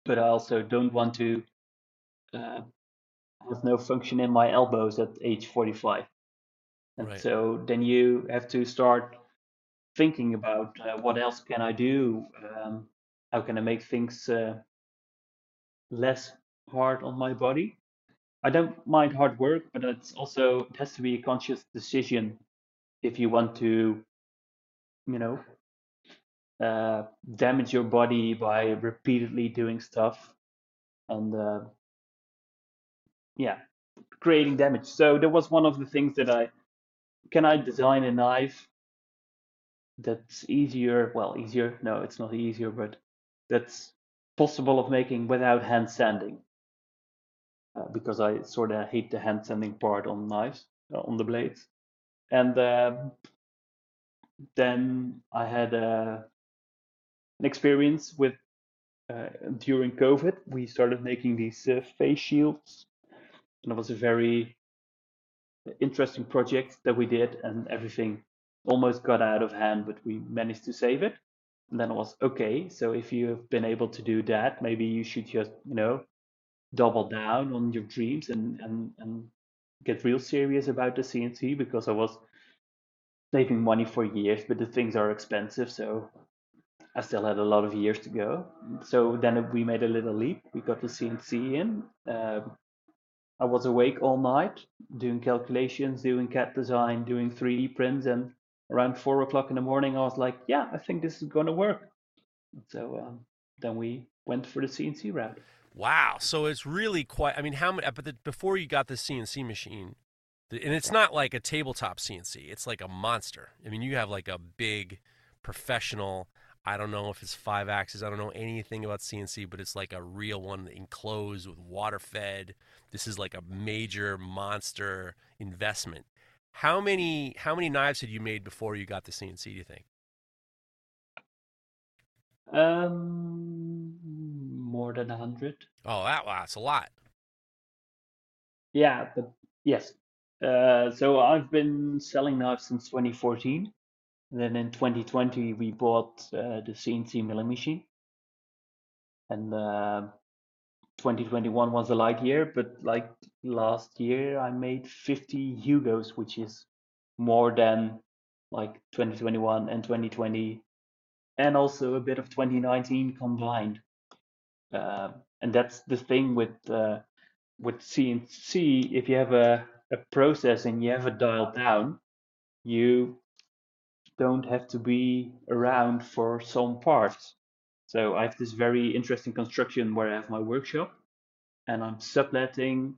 but I also don't want to uh, have no function in my elbows at age 45. And right. so then you have to start thinking about uh, what else can I do? Um, how can I make things uh, less hard on my body? I don't mind hard work, but it's also it has to be a conscious decision if you want to, you know, uh, damage your body by repeatedly doing stuff and uh, yeah, creating damage. So that was one of the things that I can I design a knife that's easier. Well, easier. No, it's not easier, but that's possible of making without hand sanding. Uh, because I sort of hate the hand sanding part on knives, uh, on the blades. And uh, then I had uh, an experience with uh, during COVID. We started making these uh, face shields and it was a very interesting project that we did, and everything almost got out of hand, but we managed to save it. And then it was okay. So if you have been able to do that, maybe you should just you know double down on your dreams and and and get real serious about the CNC because I was saving money for years, but the things are expensive, so I still had a lot of years to go. So then we made a little leap. We got the CNC in. Uh, I was awake all night doing calculations, doing CAD design, doing 3D prints, and around four o'clock in the morning, I was like, "Yeah, I think this is going to work." So um, then we went for the CNC route. Wow! So it's really quite. I mean, how many? But the, before you got the CNC machine, and it's not like a tabletop CNC; it's like a monster. I mean, you have like a big professional I don't know if it's five axis. I don't know anything about CNC, but it's like a real one enclosed with water fed. This is like a major monster investment. How many how many knives had you made before you got the CNC? Do you think? Um, more than a hundred. Oh, that wow, that's a lot. Yeah, but yes. Uh, so I've been selling knives since 2014. And then in 2020, we bought uh, the CNC milling machine. And uh, 2021 was a light year, but like last year, I made 50 Hugos, which is more than like 2021 and 2020, and also a bit of 2019 combined. Uh, and that's the thing with uh, with CNC. If you have a, a process and you have it dialed down, you don't have to be around for some parts. So I have this very interesting construction where I have my workshop and I'm subletting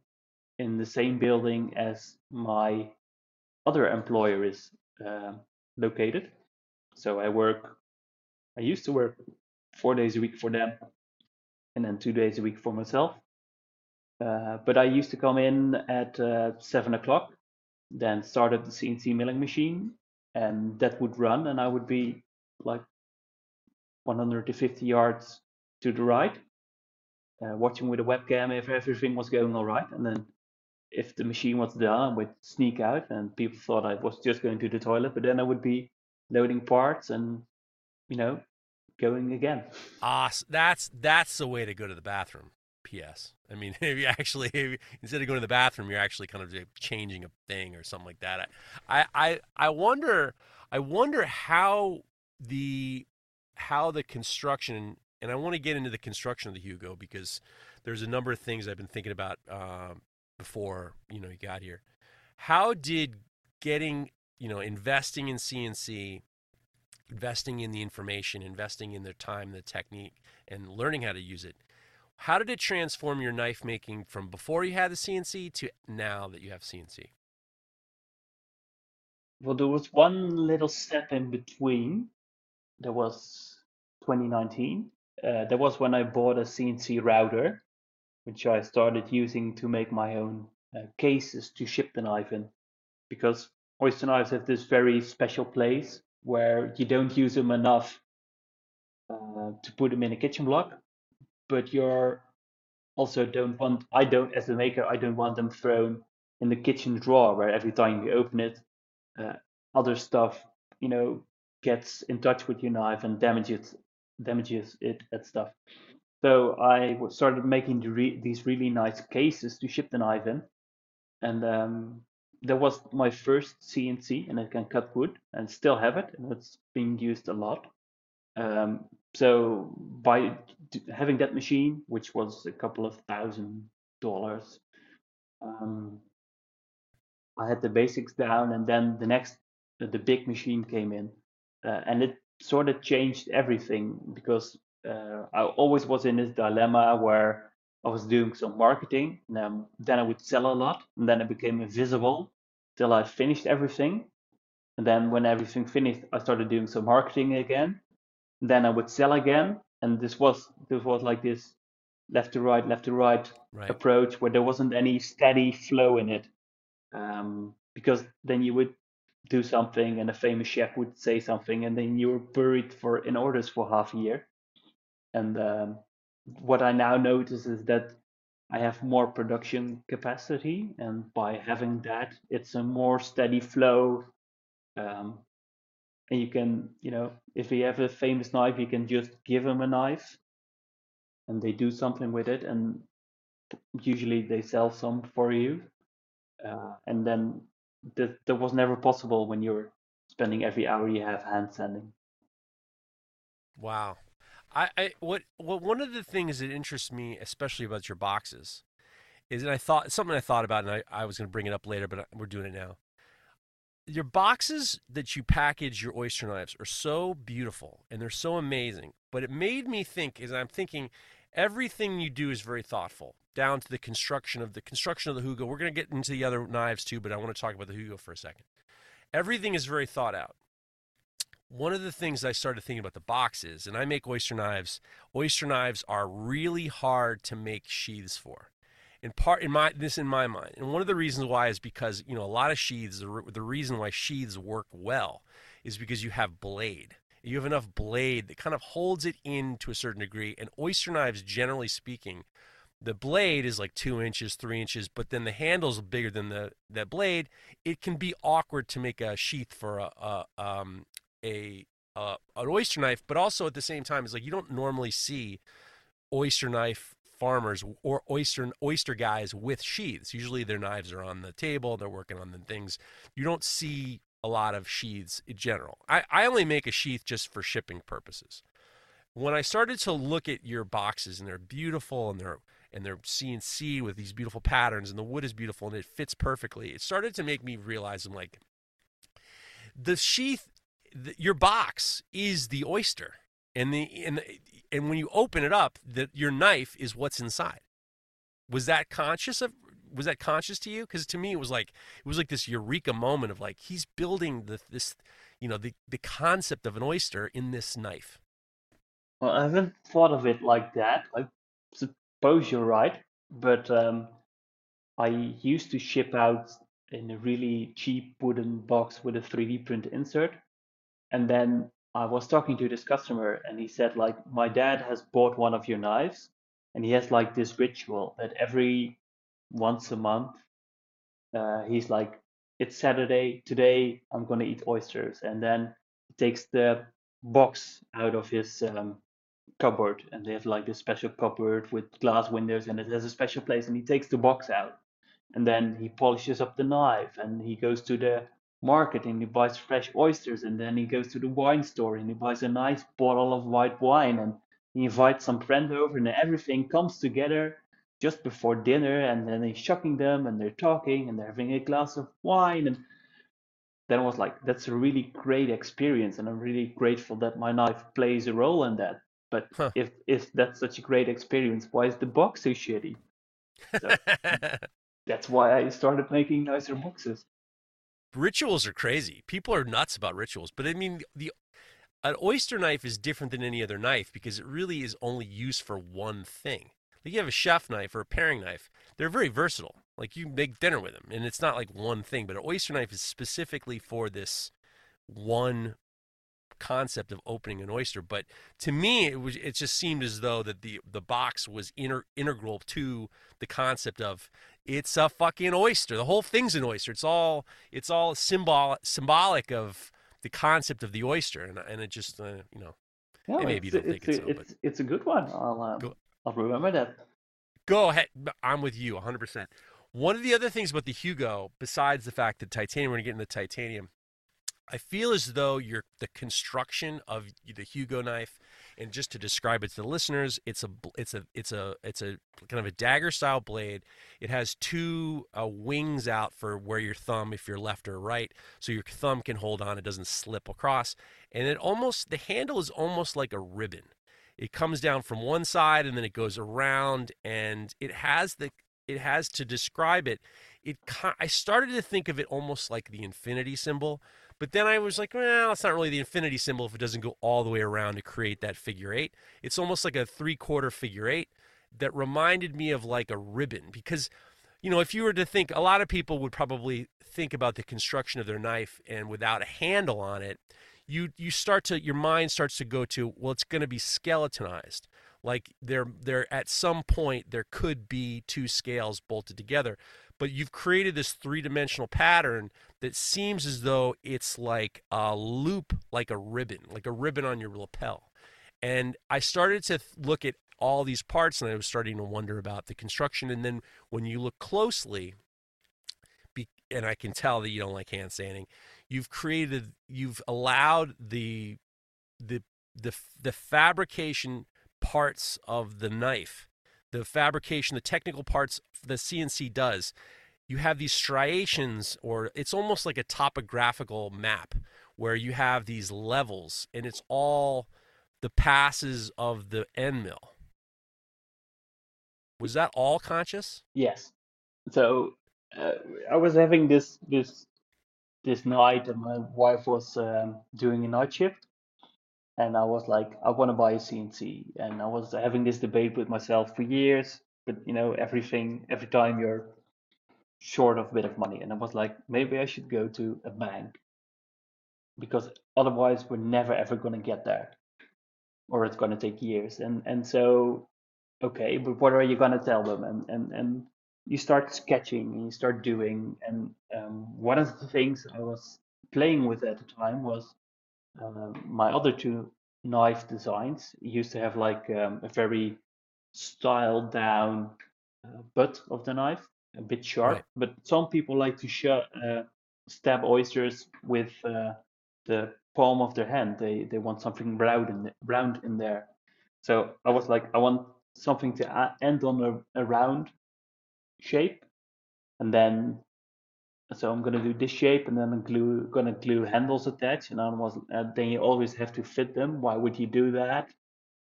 in the same building as my other employer is uh, located. So I work, I used to work four days a week for them and then two days a week for myself. Uh, but I used to come in at uh, seven o'clock, then started the CNC milling machine, and that would run, and I would be like 150 yards to the right, uh, watching with a webcam if everything was going all right, and then if the machine was done, I would sneak out, and people thought I was just going to the toilet. But then I would be loading parts and, you know, going again. Ah, that's that's the way to go to the bathroom. P.S. I mean, if you actually if, instead of going to the bathroom, you're actually kind of changing a thing or something like that. I I I wonder I wonder how the how the construction and I want to get into the construction of the Hugo because there's a number of things I've been thinking about um, before you know you got here. How did getting you know investing in CNC, investing in the information, investing in their time, the technique, and learning how to use it? How did it transform your knife making from before you had the CNC to now that you have CNC? Well, there was one little step in between. There was 2019. Uh, that was when I bought a CNC router which I started using to make my own uh, cases to ship the knife in. Because oyster knives have this very special place where you don't use them enough uh, to put them in a kitchen block, but you're also don't want, I don't, as a maker, I don't want them thrown in the kitchen drawer where every time you open it, uh, other stuff, you know, gets in touch with your knife and damages damages it and stuff. So I started making the re- these really nice cases to ship the knife in, and um, that was my first CNC, and I can cut wood and still have it, and it's being used a lot. Um, so by having that machine, which was a couple of thousand dollars, um, I had the basics down, and then the next, the big machine came in, uh, and it sort of changed everything because uh, I always was in this dilemma where I was doing some marketing, and then, then I would sell a lot, and then I became invisible till I finished everything. And then when everything finished, I started doing some marketing again. Then I would sell again, and this was this was like this left to right, left to right, right. approach where there wasn't any steady flow in it. Um, because then you would do something, and a famous chef would say something, and then you were buried for in orders for half a year. And um, what I now notice is that I have more production capacity, and by having that, it's a more steady flow. Um, and you can, you know, if you have a famous knife, you can just give them a knife, and they do something with it, and usually they sell some for you. Uh, and then that that was never possible when you're spending every hour you have hand sanding. Wow, I, I what what one of the things that interests me, especially about your boxes, is and I thought something I thought about, and I, I was going to bring it up later, but uh, we're doing it now. Your boxes that you package your oyster knives are so beautiful and they're so amazing. But it made me think, as I'm thinking, everything you do is very thoughtful, down to the construction of the construction of the Hugo. We're going to get into the other knives too, but I want to talk about the Hugo for a second. Everything is very thought out one of the things I started thinking about the boxes, and I make oyster knives. Oyster knives are really hard to make sheaths for. In part, in my this in my mind, and one of the reasons why is because you know a lot of sheaths. The, the reason why sheaths work well is because you have blade. You have enough blade that kind of holds it in to a certain degree. And oyster knives, generally speaking, the blade is like two inches, three inches, but then the handle's bigger than the that blade. It can be awkward to make a sheath for a, a um, a uh, an oyster knife, but also at the same time, it's like you don't normally see oyster knife farmers or oyster oyster guys with sheaths. Usually their knives are on the table, they're working on the things. You don't see a lot of sheaths in general. I, I only make a sheath just for shipping purposes. When I started to look at your boxes and they're beautiful and they're and they're CNC with these beautiful patterns and the wood is beautiful and it fits perfectly, it started to make me realize I'm like the sheath the, your box is the oyster, and the and and when you open it up, that your knife is what's inside. Was that conscious of? Was that conscious to you? Because to me, it was like it was like this eureka moment of like he's building the this, you know, the the concept of an oyster in this knife. Well, I haven't thought of it like that. I suppose you're right, but um, I used to ship out in a really cheap wooden box with a 3D print insert, and then I was talking to this customer and he said like my dad has bought one of your knives and he has like this ritual that every once a month uh, he's like, it's Saturday today. I'm gonna eat oysters, and then he takes the box out of his um, cupboard, and they have like this special cupboard with glass windows, and it has a special place. And he takes the box out, and then he polishes up the knife, and he goes to the market and he buys fresh oysters, and then he goes to the wine store and he buys a nice bottle of white wine, and he invites some friends over, and everything comes together just before dinner, and then he's shocking them, and they're talking, and they're having a glass of wine, and then I was like, that's a really great experience, and I'm really grateful that my knife plays a role in that. But Huh. if if that's such a great experience, why is the box so shitty? So that's why I started making nicer boxes. rituals are crazy. People are nuts about rituals, but I mean the an oyster knife is different than any other knife because it really is only used for one thing. Like you have a chef knife or a paring knife, they're very versatile. Like you make dinner with them, and it's not like one thing. But an oyster knife is specifically for this one concept of opening an oyster. But to me, it was it just seemed as though that the the box was inter, integral to the concept of it's a fucking oyster. The whole thing's an oyster. It's all it's all symbol symbolic of the concept of the oyster, and and it just uh, you know Yeah, maybe it's, you don't think it's, it's a, so, it's, it's a good one. I'll um, Go- I'll remember that. Go ahead. I'm with you 100%. One of the other things about the Hugo, besides the fact that titanium, we're going to get into titanium, I feel as though your the construction of the Hugo knife, and just to describe it to the listeners, it's a it's a it's a it's a kind of a dagger style blade. It has two uh, wings out for where your thumb, if you're left or right, so your thumb can hold on. It doesn't slip across, and it almost the handle is almost like a ribbon. It comes down from one side and then it goes around, and it has the it has to describe it. It I started to think of it almost like the infinity symbol, but then I was like, well, it's not really the infinity symbol if it doesn't go all the way around to create that figure eight. It's almost like a three quarter figure eight that reminded me of like a ribbon because, you know, if you were to think, a lot of people would probably think about the construction of their knife and without a handle on it, you you start to your mind starts to go to well, it's going to be skeletonized. Like there there at some point there could be two scales bolted together but you've created this three-dimensional pattern that seems as though it's like a loop like a ribbon like a ribbon on your lapel. And i started to look at all these parts and i was starting to wonder about the construction. And then when you look closely and i can tell that you don't like hand sanding you've created you've allowed the the the the fabrication parts of the knife the fabrication the technical parts the cnc does you have these striations or it's almost like a topographical map where you have these levels and it's all the passes of the end mill was that all conscious Yes. So uh, I was having this this this night, and my wife was um, doing a night shift, and I was like, I want to buy a CNC, and I was having this debate with myself for years. But you know, everything every time you're short of a bit of money, and I was like, maybe I should go to a bank because otherwise we're never ever going to get there, or it's going to take years. And and so, okay, but what are you going to tell them? And and and you start sketching and you start doing. And um, one of the things I was playing with at the time was my other two knife designs used to have like um, a very styled down uh, butt of the knife, a bit sharp. Right. But some people like to sh- uh, stab oysters with uh, the palm of their hand. They they want something round in round in there. So I was like, I want something to end on a, a round shape, and then so I'm gonna do this shape, and then I'm glue gonna glue handles attached, and was uh, then you always have to fit them. Why would you do that?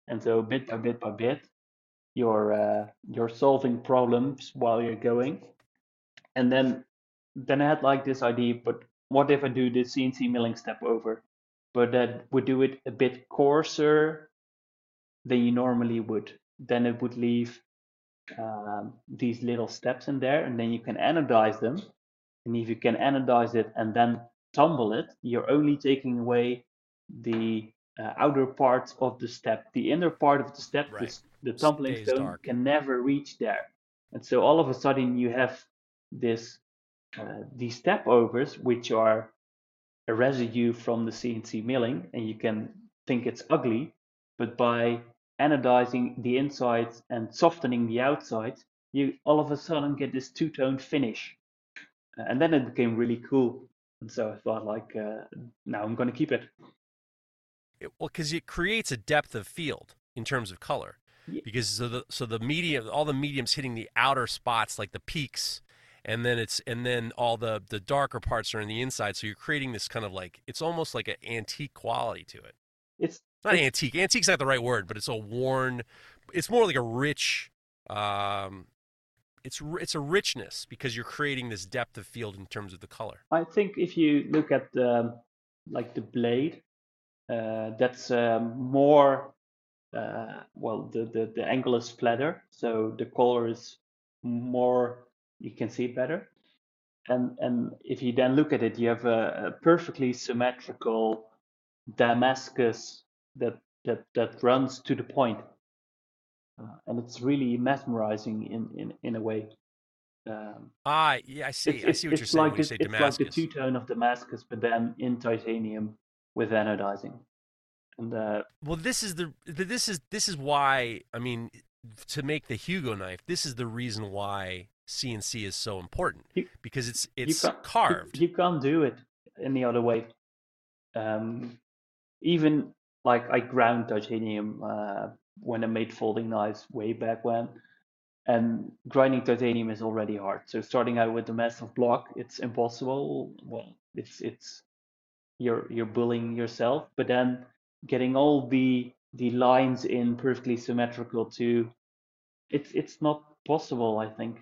And so bit by bit by bit, you're uh, you're solving problems while you're going, and then then I had like this idea, but what if I do the CNC milling step over, but that would do it a bit coarser than you normally would. Then it would leave um, these little steps in there, and then you can anodize them. And if you can anodize it and then tumble it, you're only taking away the uh, outer part of the step. The inner part of the step, Right. this, the tumbling Stays stone, dark. can never reach there. And so all of a sudden you have this uh, these step overs, which are a residue from the CNC milling, and you can think it's ugly, but by anodizing the insides and softening the outsides, you all of a sudden get this two-tone finish. And then it became really cool. And so I thought, like, uh, now I'm going to keep it. it well, because it creates a depth of field in terms of color. Ye- Because so the so the medium, all the mediums hitting the outer spots like the peaks, and then it's and then all the the darker parts are in the inside. So you're creating this kind of like it's almost like an antique quality to it. It's not It's- antique. Antique's not the right word, but it's a worn. It's more like a rich. Um, it's it's a richness because you're creating this depth of field in terms of the color. I think if you look at the, like the blade, uh, that's um, more uh, well the, the the angle is flatter, so the color is more you can see it better. And and if you then look at it, you have a, a perfectly symmetrical Damascus that that that runs to the point, uh, and it's really mesmerizing in in in a way. Um, Ah, yeah, I see. it's, I see what you're it's saying like when you say it's Damascus. like the two-tone of Damascus, but then in titanium with anodizing. And uh, Well, this is the this is this is why I mean to make the Hugo knife. This is the reason why CNC is so important You- because it's it's you- carved. You, can't do it any other way. Um, even like I ground titanium uh, when I made folding knives way back when, and grinding titanium is already hard. So starting out with a massive block, it's impossible. Well, it's it's you're you're bullying yourself, but then getting all the the lines in perfectly symmetrical too, it's it's not possible. I think.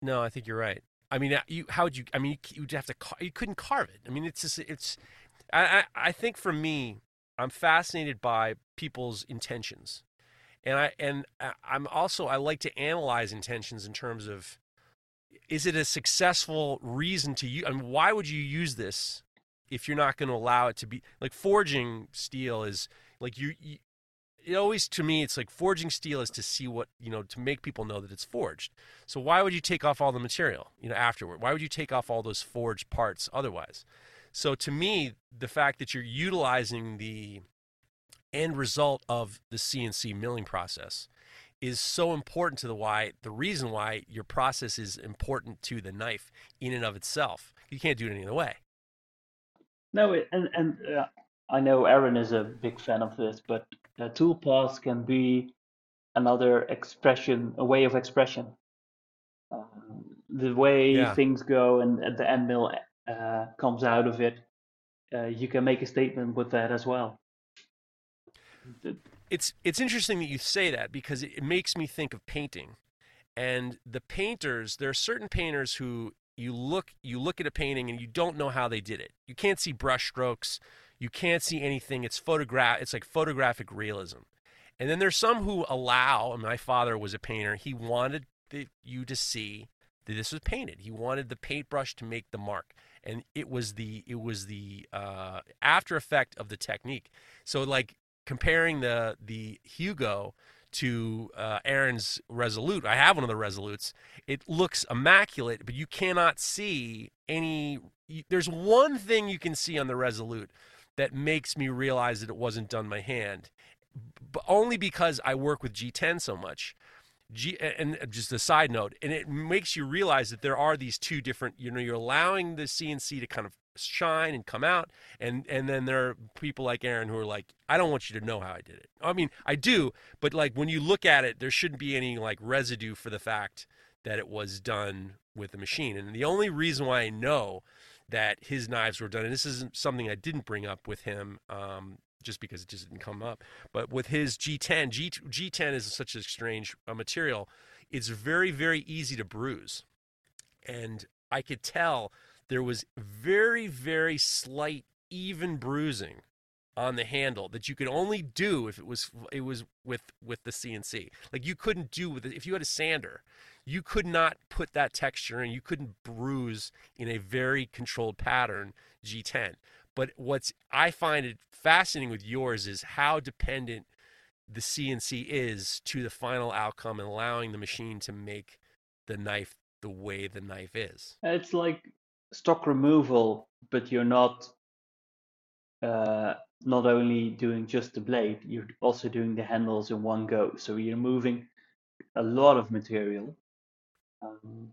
No, I think you're right. I mean, uh, you how would you? I mean, you, you'd have to. You couldn't carve it. I mean, it's just it's. I I, I think for me, I'm fascinated by people's intentions, and I and I'm also I like to analyze intentions in terms of, is it a successful reason to use? I mean, why would you use this if you're not going to allow it to be like forging steel is like you, you it always to me it's like forging steel is to see what you know to make people know that it's forged. So why would you take off all the material you know afterward? Why would you take off all those forged parts otherwise so to me the fact that you're utilizing the end result of the cnc milling process is so important to the why the reason why your process is important to the knife in and of itself you can't do it any other way No, it, and and uh, I know Aaron is a big fan of this, but uh, tool pass can be another expression, a way of expression. Um, the way Yeah. things go and uh, the end mill uh, comes out of it, uh, you can make a statement with that as well. It's it's interesting that you say that because it, makes me think of painting. And the painters there are certain painters who you look you look at a painting and you don't know how they did it. You can't see brush strokes. You can't see anything. It's photograph it's like photographic realism. And then there's some who allow and my father was a painter he wanted the, you to see that this was painted. He wanted the paintbrush to make the mark and it was the it was the uh, after effect of the technique so like comparing the the Hugo to uh, Aaron's Resolute, I have one of the Resolutes. It looks immaculate, but you cannot see any. you- There's one thing you can see on the Resolute that makes me realize that it wasn't done by hand, but only because I work with G10 so much. G, and just a side note, and it makes you realize that there are these two different. You know, you're allowing the CNC to kind of shine and come out, and and then there are people like Aaron who are like, I don't want you to know how I did it. I mean, I do, but like when you look at it, there shouldn't be any like residue for the fact that it was done with a machine. And the only reason why I know that his knives were done, and this isn't something I didn't bring up with him, um, just because it just didn't come up, but with his G10, G, G10 is such a strange uh, material. It's very, very easy to bruise. And I could tell there was very, very slight, even bruising on the handle that you could only do if it was it was with with the CNC. Like you couldn't do with it if you had a sander, you could not put that texture and you couldn't bruise in a very controlled pattern G10. But what's I find it fascinating with yours is how dependent the CNC is to the final outcome and allowing the machine to make the knife the way the knife is. It's like stock removal, but you're not uh, not only doing just the blade, you're also doing the handles in one go. So you're moving a lot of material. Um,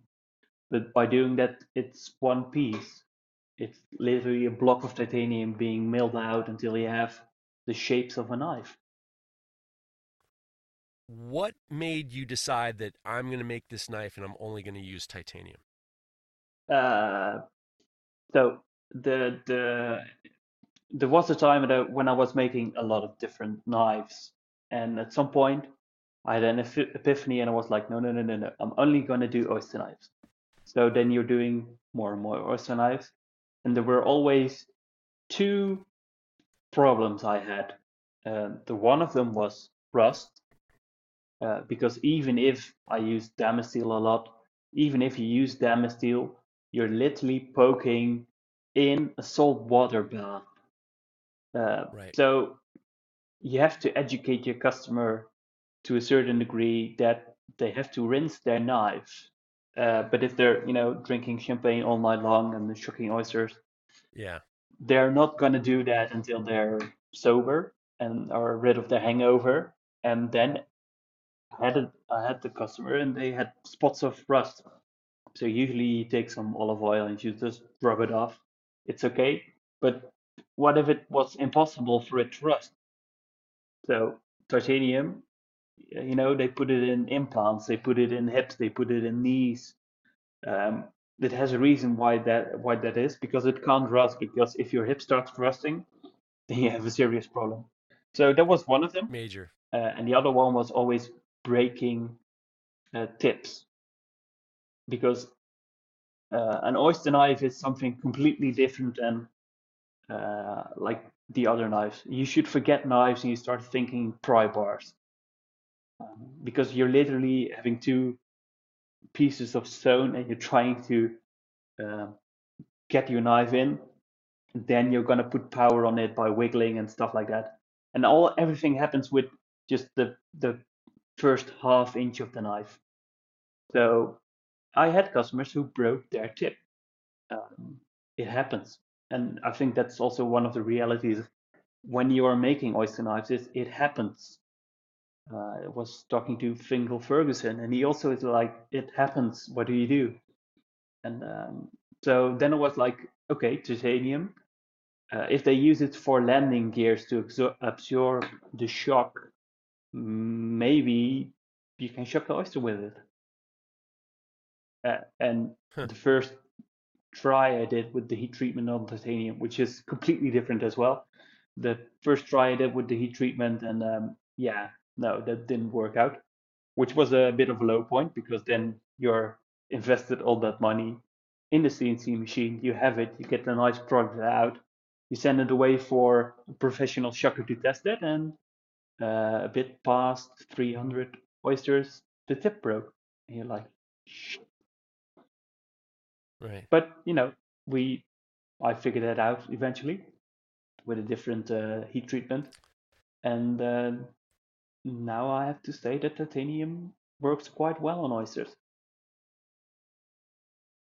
but by doing that, it's one piece. It's literally a block of titanium being milled out until you have the shapes of a knife. What made you decide that I'm going to make this knife and I'm only going to use titanium? Uh, so the the there was a time that when I was making a lot of different knives, and at some point I had an epiphany, and I was like, no, no, no, no, no, I'm only going to do oyster knives. So then you're doing more and more oyster knives, and there were always two problems I had. Uh, the one of them was rust, uh, because even if I use Damasteel a lot, even if you use Damasteel, you're literally poking in a salt water bath. Uh, right. So you have to educate your customer to a certain degree that they have to rinse their knives. Uh, but if they're, you know, drinking champagne all night long and shucking oysters, yeah, they're not going to do that until they're sober and are rid of the hangover. And then I had a, I had the customer and they had spots of rust. So usually you take some olive oil and you just rub it off. It's okay. But what if it was impossible for it to rust? So titanium, you know, they put it in implants, they put it in hips, they put it in knees. Um, it has a reason why that why that is because it can't rust. Because if your hip starts rusting, then you have a serious problem. So that was one of them. Major. Uh, and the other one was always breaking uh, tips because uh, an oyster knife is something completely different than uh, like the other knives. You should forget knives and you start thinking pry bars because you're literally having two pieces of stone and you're trying to uh, get your knife in. Then you're gonna put power on it by wiggling and stuff like that. And all everything happens with just the the first half inch of the knife. So I had customers who broke their tip. Um, it happens, and I think that's also one of the realities when you are making oyster knives. Is it happens. Uh, I was talking to Fingal Ferguson, and he also is like, "It happens. What do you do?" And um, so then it was like, okay, titanium. Uh, if they use it for landing gears to absorb the shock maybe you can shock the oyster with it. Uh, and huh. the first try I did with the heat treatment on titanium, which is completely different as well. The first try I did with the heat treatment, and um, yeah, no, that didn't work out, which was a bit of a low point because then you're invested all that money in the CNC machine, you have it, you get a nice product out, you send it away for a professional shocker to test it, and uh, a bit past 300 oysters, the tip broke. And you're like, Shh. right. But you know, we, I figured that out eventually with a different uh, heat treatment, and uh, now I have to say that titanium works quite well on oysters.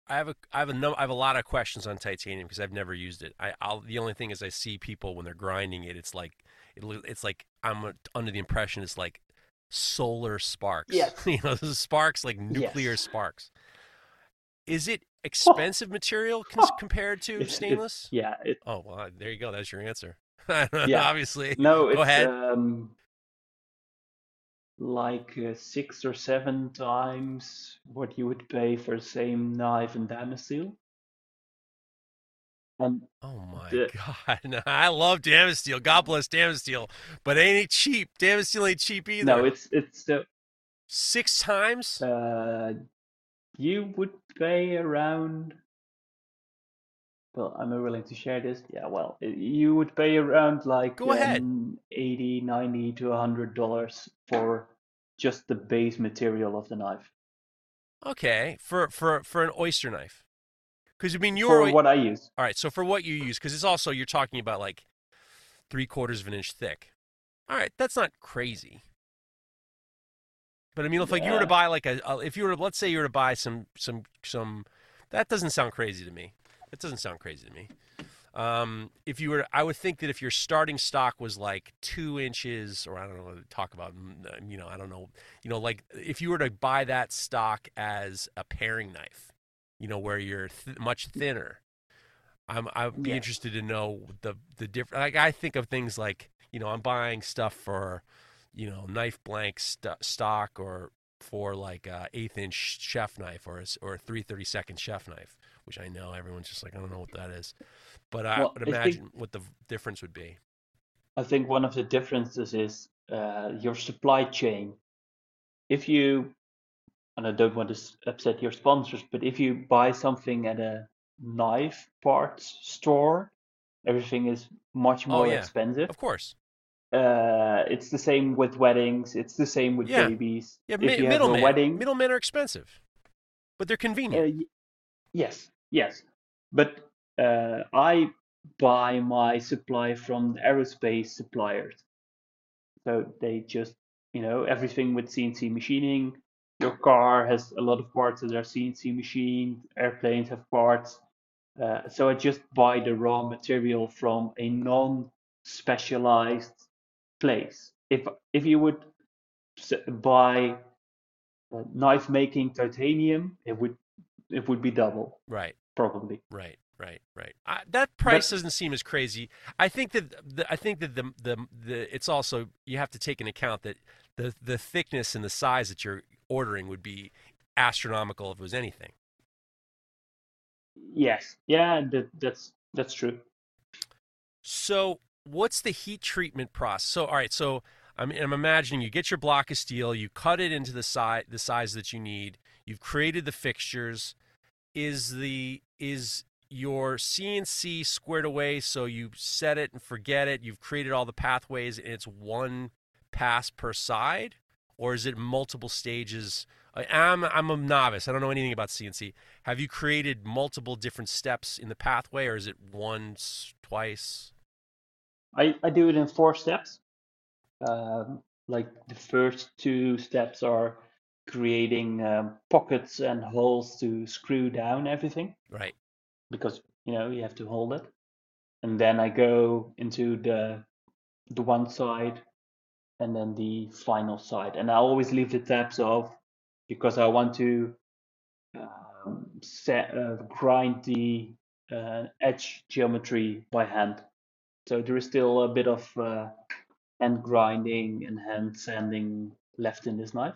I have a I have a no, I have a lot of questions on titanium because I've never used it. I I'll, the only thing is I see people when they're grinding it, it's like it, it's like I'm under the impression it's like solar sparks. Yeah. you know, sparks like nuclear yes. sparks. Is it expensive oh. material cons- compared to it's, stainless? It's, yeah. It, oh well, there you go. That's your answer. yeah. Obviously. No. Go it's, ahead. Um, like uh, six or seven times what you would pay for the same knife in Damasteel. And oh my the, god, I love Damasteel. God bless Damasteel, but ain't it cheap? Damasteel ain't cheap either. No, it's it's the six times. Uh, you would pay around. Well, I'm willing to share this. Yeah, well, you would pay around like Go ahead. Um, 80, 90 to 100 dollars for just the base material of the knife. Okay, for for for an oyster knife. Because I mean, you're for what I use. All right, so for what you use, because it's also you're talking about like three quarters of an inch thick. All right, that's not crazy. But I mean, if like you were to buy like a, a- if you were to, let's say you were to buy some some some, that doesn't sound crazy to me. That doesn't sound crazy to me. Um, if you were, I would think that if your starting stock was like two inches, or I don't know talk about, mm, uh, you know, I don't know, you know, like if you were to buy that stock as a paring knife, you know, where you're th- much thinner, I'm I'd be Yeah. interested to know the the different. Like I think of things like, you know, I'm buying stuff for, you know, knife blank st- stock or for like a eighth inch chef knife or a, or a 332nd chef knife, which I know everyone's just like, I don't know what that is. But I Well, would I think- imagine what the difference would be. I think one of the differences is uh, your supply chain. If you, and I don't want to upset your sponsors, but if you buy something at a knife parts store, everything is much Oh, more yeah. expensive. Of course. Uh, it's the same with weddings. It's the same with Yeah. babies. Yeah, if mi- you have a middlemen. wedding, Middlemen are expensive, but they're Uh, convenient. y- yes, yes. But uh, I buy my supply from the aerospace suppliers. So they just, you know, everything with CNC machining. Your car has a lot of parts that are CNC machined. Airplanes have parts. Uh, so I just buy the raw material from a non-specialized place. If if you would buy uh, knife making titanium, it would it would be double right. Probably. Right, right, right. I, that price doesn't seem as crazy. I think that the, I think that the, the the it's also you have to take into account that the the thickness and the size that you're ordering would be astronomical if it was anything. Yes, yeah, that, that's that's true. So, what's the heat treatment process? So, all right, so I'm, I'm imagining you get your block of steel, you cut it into the size the size that you need. You've created the fixtures. Is the is your CNC squared away so you set it and forget it? You've created all the pathways and it's one pass per side, or is it multiple stages? I'm I'm a novice. I don't know anything about CNC. Have you created multiple different steps in the pathway, or is it once, twice? I, I do it in four steps. Um, like the first two steps are creating um, pockets and holes to screw down everything Right. because you know you have to hold it. And then I go into the the one side and then the final side. And I always leave the tabs off because I want to um, set, uh, grind the uh, edge geometry by hand. So there is still a bit of uh, hand grinding and hand sanding left in this knife.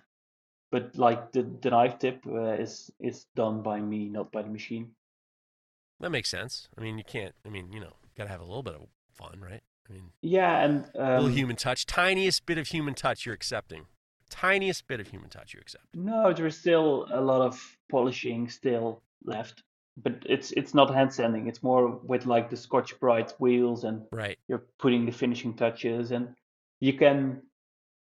But like the, the knife tip uh, is is done by me, not by the machine. That makes sense. I mean, you can't. I mean, you know, gotta have a little bit of fun, right? I mean, Yeah, and a little um, human touch, tiniest bit of human touch you're accepting, tiniest bit of human touch you accept. No, there is still a lot of polishing still left, but it's it's not hand sanding. It's more with like the Scotch Brite wheels, and Right. you're putting the finishing touches, and you can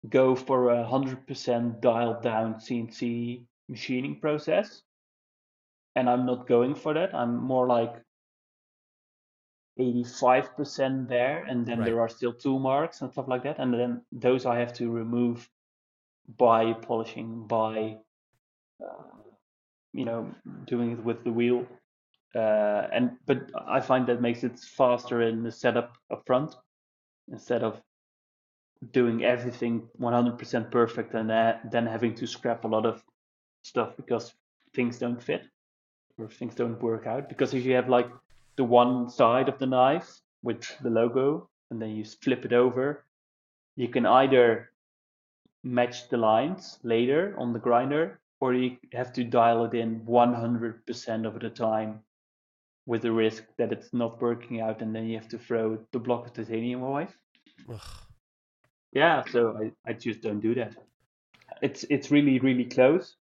go for a hundred percent dialed down CNC machining process. And I'm not going for that. I'm more like 85% there, and then Right. there are still tool marks and stuff like that, and then those I have to remove by polishing, by uh, you know doing it with the wheel, uh, and but I find that makes it faster in the setup up front instead of doing everything 100% perfect and then having to scrap a lot of stuff because things don't fit or things don't work out. Because if you have like the one side of the knife with the logo and then you flip it over, you can either match the lines later on the grinder or you have to dial it in 100% of the time with the risk that it's not working out and then you have to throw the block of titanium away. Ugh. Yeah, so I, I just don't do that. It's it's really really close,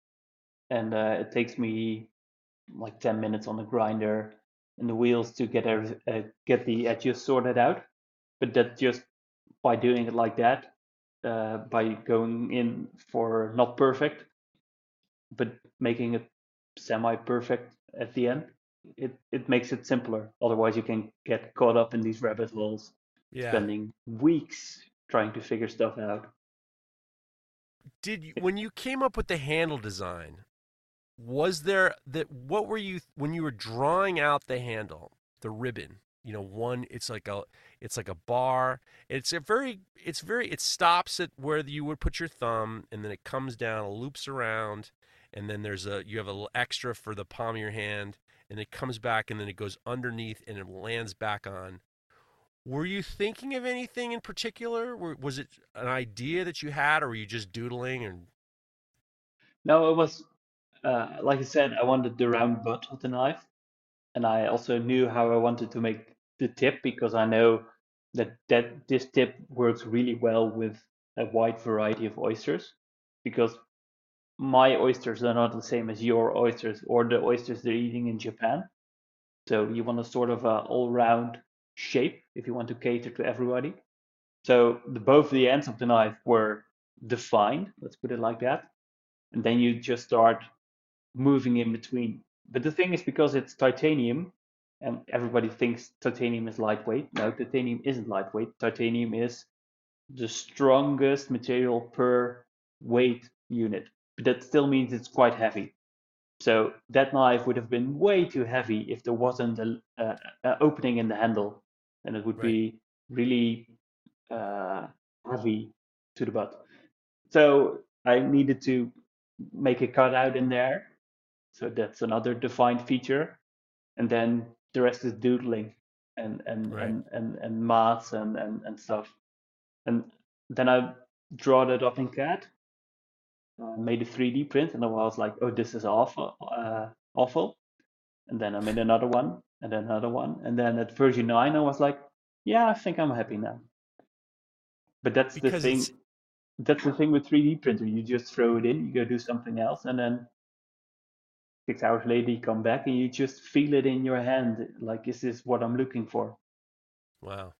and uh, it takes me like ten minutes on the grinder and the wheels to get every, uh, get the edges sorted out. But that just by doing it like that, uh, by going in for not perfect, but making it semi perfect at the end, it it makes it simpler. Otherwise, you can get caught up in these rabbit holes Yeah. spending weeks trying to figure stuff out. did you, when you came up with the handle design, was there that what were you when you were drawing out the handle, the ribbon? You know, one it's like a it's like a bar. It's a very it's very it stops at where you would put your thumb and then it comes down, loops around, and then there's a you have a little extra for the palm of your hand and it comes back and then it goes underneath and it lands back on. Were you thinking of anything in particular? Was it an idea that you had, or were you just doodling? And no, it was uh, like I said, I wanted the round butt of the knife, and I also knew how I wanted to make the tip because I know that that this tip works really well with a wide variety of oysters because my oysters are not the same as your oysters or the oysters they're eating in Japan. So you want a sort of a all-round shape if you want to cater to everybody. So the, both the ends of the knife were defined, let's put it like that. And then you just start moving in between. But the thing is, because it's titanium, and everybody thinks titanium is lightweight. No, titanium isn't lightweight. Titanium is the strongest material per weight unit, but that still means it's quite heavy. So that knife would have been way too heavy if there wasn't a, a, a opening in the handle, and it would right. be really uh, heavy to the butt. So I needed to make a cutout in there. So that's another defined feature. And then the rest is doodling and and right. and, and and maths and, and and stuff. And then I draw that up in CAD made a 3D print, and I was like, "Oh, this is awful, uh, awful." And then I made another one, and then another one, and then at version nine, I was like, "Yeah, I think I'm happy now." But that's because the thing. It's... That's the thing with 3D printer. You just throw it in, you go do something else, and then six hours later you come back and you just feel it in your hand. Like, this is this what I'm looking for? Wow.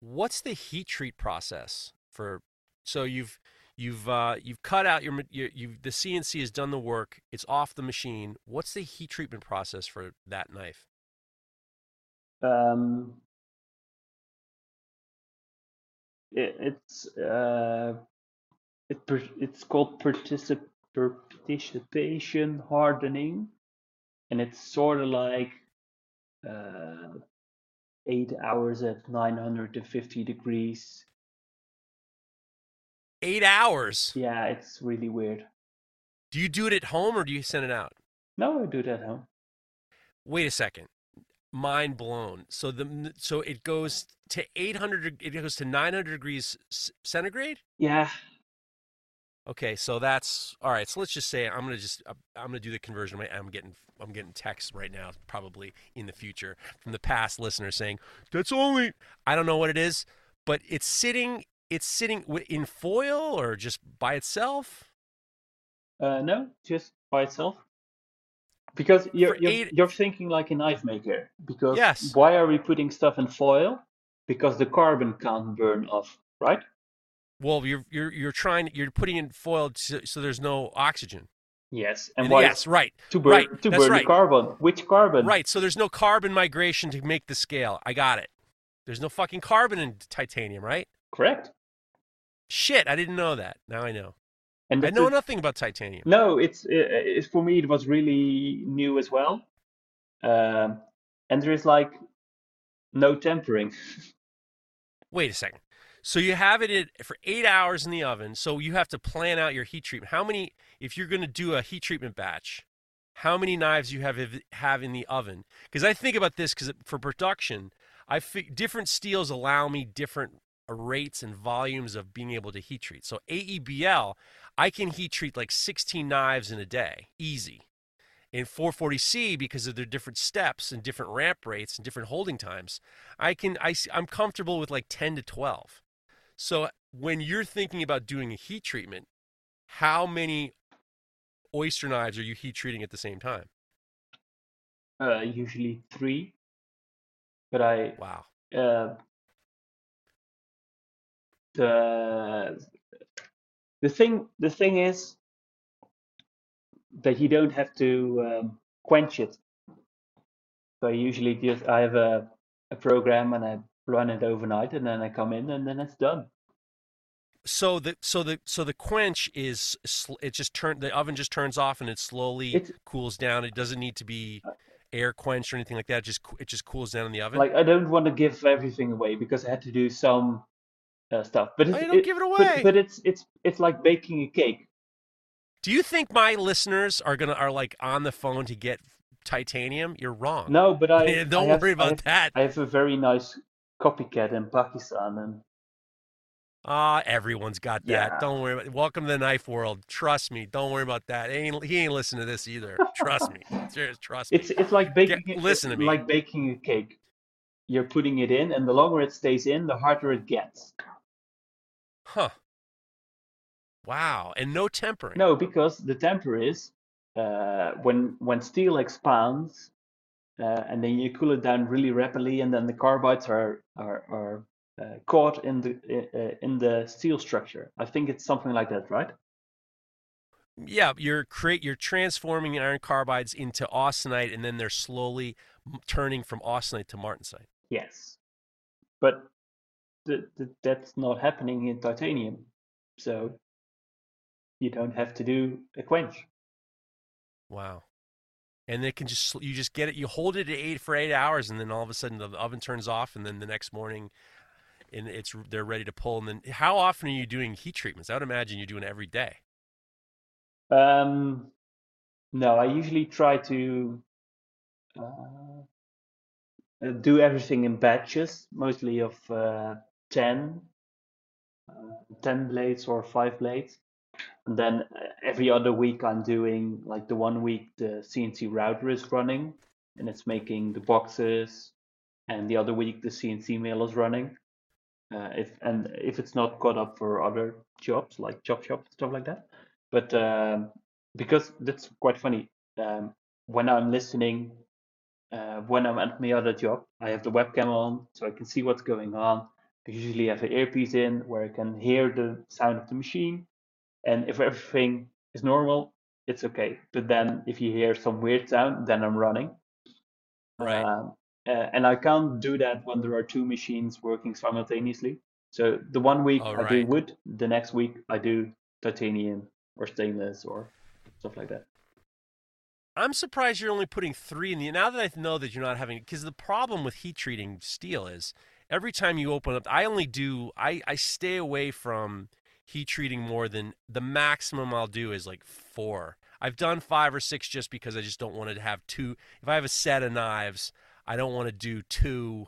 What's the heat treat process for? So you've You've uh, you've cut out your, your you the CNC has done the work. It's off the machine. What's the heat treatment process for that knife? Um, it, it's uh, it it's called particip participation hardening, and it's sort of like uh, eight hours at 950 degrees Eight hours. Yeah, it's really weird. Do you do it at home or do you send it out? No, I do it at home. Wait a second. Mind blown. So the so it goes to 800 it goes to 900 degrees centigrade? Yeah. Okay, so that's all right. So let's just say I'm gonna just uh, I'm gonna do the conversion. I'm getting I'm getting texts right now, probably in the future from the past listeners saying that's only I don't know what it is, but it's sitting it's sitting in foil or just by itself? Uh, no, just by itself. Because you're you're, eight... you're, thinking like a knife maker. Because yes. why are we putting stuff in foil? Because the carbon can't burn off, right? Well, you're you're you're trying you're putting in foil so, so there's no oxygen. Yes, and, and why? Yes, right. To burn right. to burn right. the carbon. Which carbon? Right. So there's no carbon migration to make the scale. I got it. There's no fucking carbon in titanium, right? Correct. Shit, I didn't know that. Now I know. And I know a, nothing about titanium. No, it's, it's for me. It was really new as well, um, and there is like no tempering. Wait a second. So you have it in, for eight hours in the oven. So you have to plan out your heat treatment. How many? If you're going to do a heat treatment batch, how many knives you have have in the oven? Because I think about this because for production, I different steels allow me different rates and volumes of being able to heat treat. So AEBL, I can heat treat like 16 knives in a day, easy. In 440C, because of their different steps and different ramp rates and different holding times, I can I, I'm comfortable with like 10 to 12. So when you're thinking about doing a heat treatment, how many oyster knives are you heat treating at the same time? Uh, usually three. But I wow. Uh, the the thing the thing is that you don't have to um, quench it. So I usually just I have a a program and I run it overnight and then I come in and then it's done. So the so the so the quench is it just turn the oven just turns off and it slowly it's, cools down. It doesn't need to be air quenched or anything like that. It just it just cools down in the oven. Like I don't want to give everything away because I had to do some uh, stuff. But it's, oh, don't it, give it away. But, but, it's it's it's like baking a cake. Do you think my listeners are gonna are like on the phone to get titanium? You're wrong. No, but I don't I worry have, about I have, that. I have a very nice copycat in Pakistan, and Ah, everyone's got that. Yeah. Don't worry about Welcome to the knife world. Trust me. Don't worry about that. Ain't, he ain't listening to this either. Trust me. Serious, trust me. it's it's like baking. Get- listen to me. Like baking a cake. You're putting it in, and the longer it stays in, the harder it gets. Huh. Wow. And no tempering. No, because the temper is uh, when when steel expands, uh, and then you cool it down really rapidly, and then the carbides are are, are uh, caught in the uh, in the steel structure. I think it's something like that, right? Yeah, you're create you're transforming iron carbides into austenite, and then they're slowly turning from austenite to martensite. Yes, but th- th- that's not happening in titanium, so you don't have to do a quench. Wow. And they can just you just get it. You hold it at eight for eight hours, and then all of a sudden the oven turns off, and then the next morning, and it's they're ready to pull. And then how often are you doing heat treatments? I would imagine you're doing every day. Um, no, I usually try to uh, uh, do everything in batches, mostly of uh, 10, uh, 10 blades or 5 blades. And then uh, every other week I'm doing, like the one week the CNC router is running and it's making the boxes, and the other week the CNC mill is running. Uh, if and if it's not caught up for other jobs like chop shop stuff like that, but um, because that's quite funny. Um, when I'm listening, uh, when I'm at my other job, I have the webcam on so I can see what's going on. I usually have an earpiece in where I can hear the sound of the machine, and if everything is normal, it's okay. But then if you hear some weird sound, then I'm running. Right. Um, uh, and I can't do that when there are two machines working simultaneously. So the one week Oh, I do wood, the next week I do titanium or stainless or stuff like that. I'm surprised you're only putting three in the. Now that I know that you're not having, because the problem with heat treating steel is every time you open up, I only do. I I stay away from heat treating more than the maximum I'll do is like four. I've done five or six just because I just don't want to have two. If I have a set of knives, I don't want to do two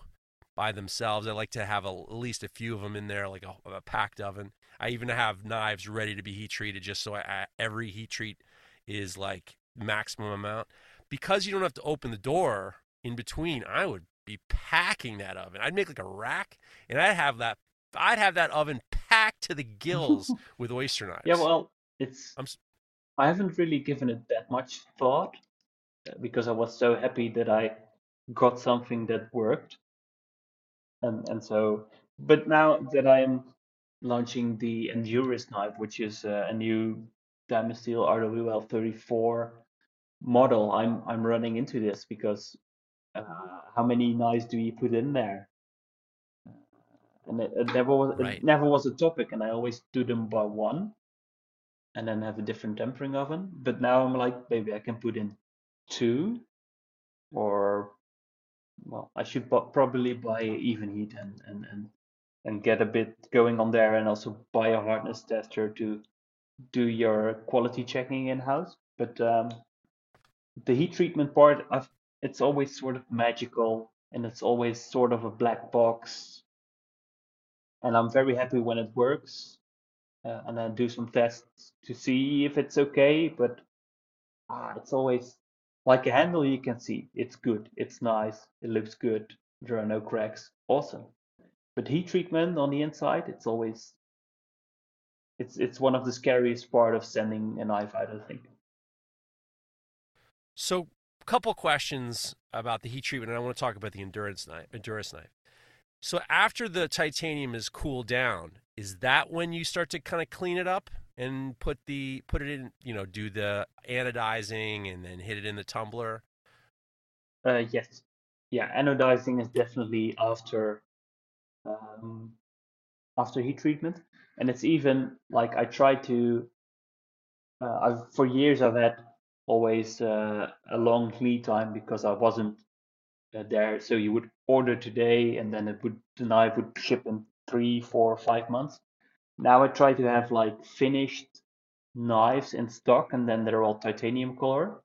by themselves. I like to have a, at least a few of them in there, like a, a packed oven. I even have knives ready to be heat treated, just so I, I, every heat treat is like maximum amount. Because you don't have to open the door in between, I would be packing that oven. I'd make like a rack, and I'd have that. I'd have that oven packed to the gills with oyster knives. Yeah, well, it's. I'm I haven't really given it that much thought uh, because I was so happy that I got something that worked, and and so. But now that I'm launching the Endurus knife, which is uh, a new Damasteel RWL 34 model, I'm I'm running into this because uh, how many knives do you put in there? And it, it never was Right. it never was a topic, and I always do them by one, and then have a different tempering oven. But now I'm like, maybe I can put in two, or well, I should bu- probably buy Evenheat and and and and get a bit going on there, and also buy a hardness tester to do your quality checking in house. But um, the heat treatment part, I've, it's always sort of magical, and it's always sort of a black box. And I'm very happy when it works, uh, and I do some tests to see if it's okay. But ah, it's always like a handle you can see it's good, it's nice, it looks good, there are no cracks, awesome. But heat treatment on the inside, it's always it's it's one of the scariest part of sending a knife out, I think. So, couple questions about the heat treatment, and I want to talk about the endurance knife, endurance knife. So, after the titanium is cooled down, is that when you start to kind of clean it up and put the put it in, you know, do the anodizing and then hit it in the tumbler? Uh, yes, yeah, anodizing is definitely after um, after heat treatment. and it's even like I try to. Uh, I've for years I've had always uh, a long lead time because I wasn't uh, there. So you would order today, and then it would the knife would ship in three, four, five months. Now I try to have like finished knives in stock, and then they're all titanium color.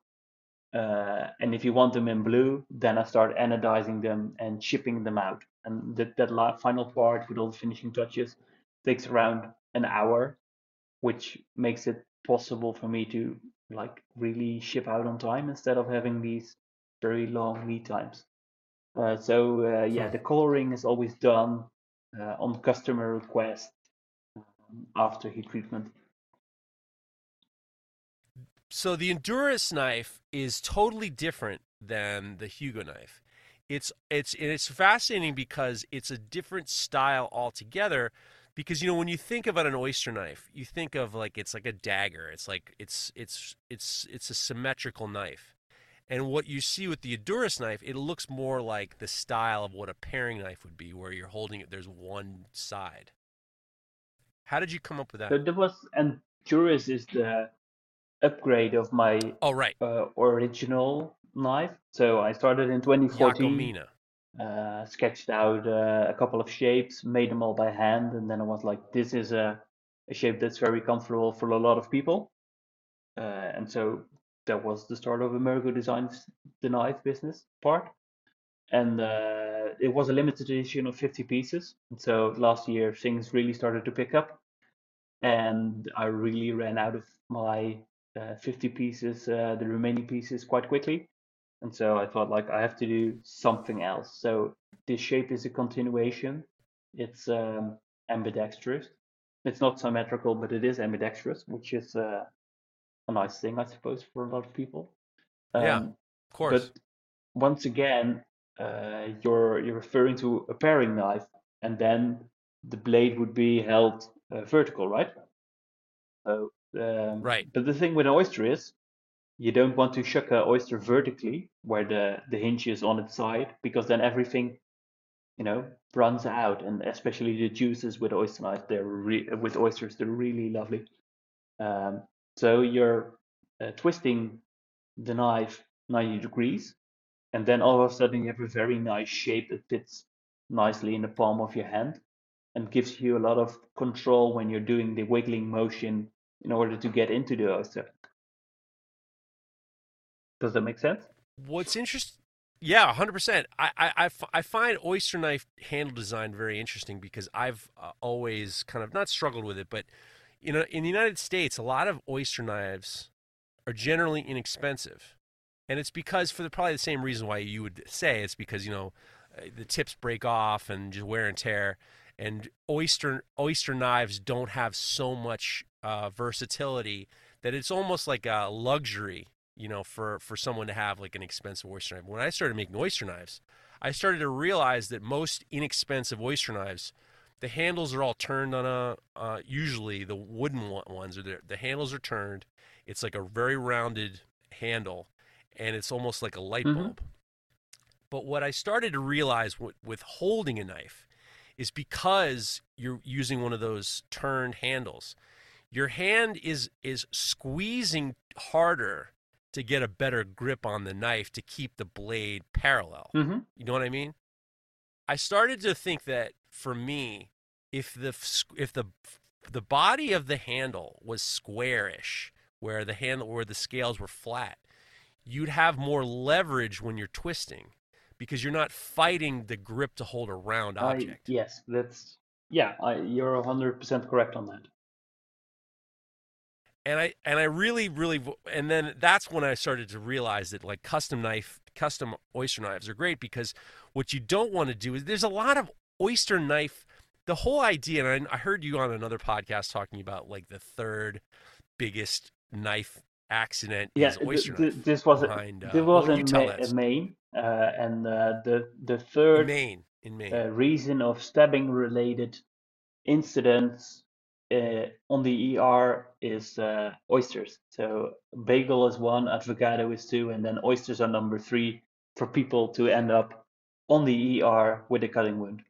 Uh, and if you want them in blue, then I start anodizing them and shipping them out. And that that final part with all the finishing touches takes around an hour, which makes it possible for me to like really ship out on time instead of having these very long lead times. Uh, so uh, yeah, the coloring is always done uh, on customer request um, after heat treatment. So the Endurus knife is totally different than the Hugo knife. It's it's it's fascinating because it's a different style altogether. Because you know when you think about an oyster knife, you think of like it's like a dagger. It's like it's it's it's it's a symmetrical knife. And what you see with the Endurus knife, it looks more like the style of what a paring knife would be, where you're holding it. There's one side. How did you come up with that? So there was and Endurus is the upgrade of my oh right uh, original knife. So I started in 2014. Uh, sketched out uh, a couple of shapes, made them all by hand, and then I was like, this is a, a shape that's very comfortable for a lot of people. Uh, and so that was the start of Emergo Designs, the knife business part. And uh, it was a limited edition of 50 pieces. And so last year things really started to pick up. And I really ran out of my uh, 50 pieces, uh, the remaining pieces, quite quickly. And so I thought, like, I have to do something else. So this shape is a continuation. It's um, ambidextrous. It's not symmetrical, but it is ambidextrous, which is uh, a nice thing, I suppose, for a lot of people. Um, yeah, of course. But once again, uh, you're you're referring to a paring knife, and then the blade would be held uh, vertical, right? So um, right. But the thing with an oyster is, you don't want to shuck an oyster vertically, where the the hinge is on its side, because then everything, you know, runs out, and especially the juices with oyster knives, they're re- with oysters, they're really lovely. Um, so you're uh, twisting the knife 90 degrees, and then all of a sudden you have a very nice shape that fits nicely in the palm of your hand and gives you a lot of control when you're doing the wiggling motion in order to get into the oyster. Does that make sense? What's interesting? Yeah, hundred percent. I, I, I find oyster knife handle design very interesting because I've uh, always kind of not struggled with it, but you know, in the United States, a lot of oyster knives are generally inexpensive, and it's because for the probably the same reason why you would say it's because you know uh, the tips break off and just wear and tear, and oyster oyster knives don't have so much uh, versatility that it's almost like a luxury, you know, for for someone to have like an expensive oyster knife. When I started making oyster knives, I started to realize that most inexpensive oyster knives, the handles are all turned on a uh, usually the wooden ones are there. The handles are turned. It's like a very rounded handle, and it's almost like a light mm-hmm. bulb. But what I started to realize with, with holding a knife is because you're using one of those turned handles your hand is is squeezing harder to get a better grip on the knife to keep the blade parallel. Mm-hmm. You know what I mean? I started to think that for me, if the if the the body of the handle was squarish, where the handle where the scales were flat, you'd have more leverage when you're twisting because you're not fighting the grip to hold a round object. I, yes, that's yeah, I, you're 100% correct on that and I and I really really and then that's when I started to realize that like custom knife custom oyster knives are great because what you don't want to do is there's a lot of oyster knife the whole idea and I, I heard you on another podcast talking about like the third biggest knife accident yeah oyster th- knife this was behind, a, this uh, was in Ma- Maine uh, and uh, the the third in Maine in Maine. uh, reason of stabbing related incidents uh, on the ER is uh, oysters. So bagel is one, avocado is two, and then oysters are number three for people to end up on the ER with a cutting wound.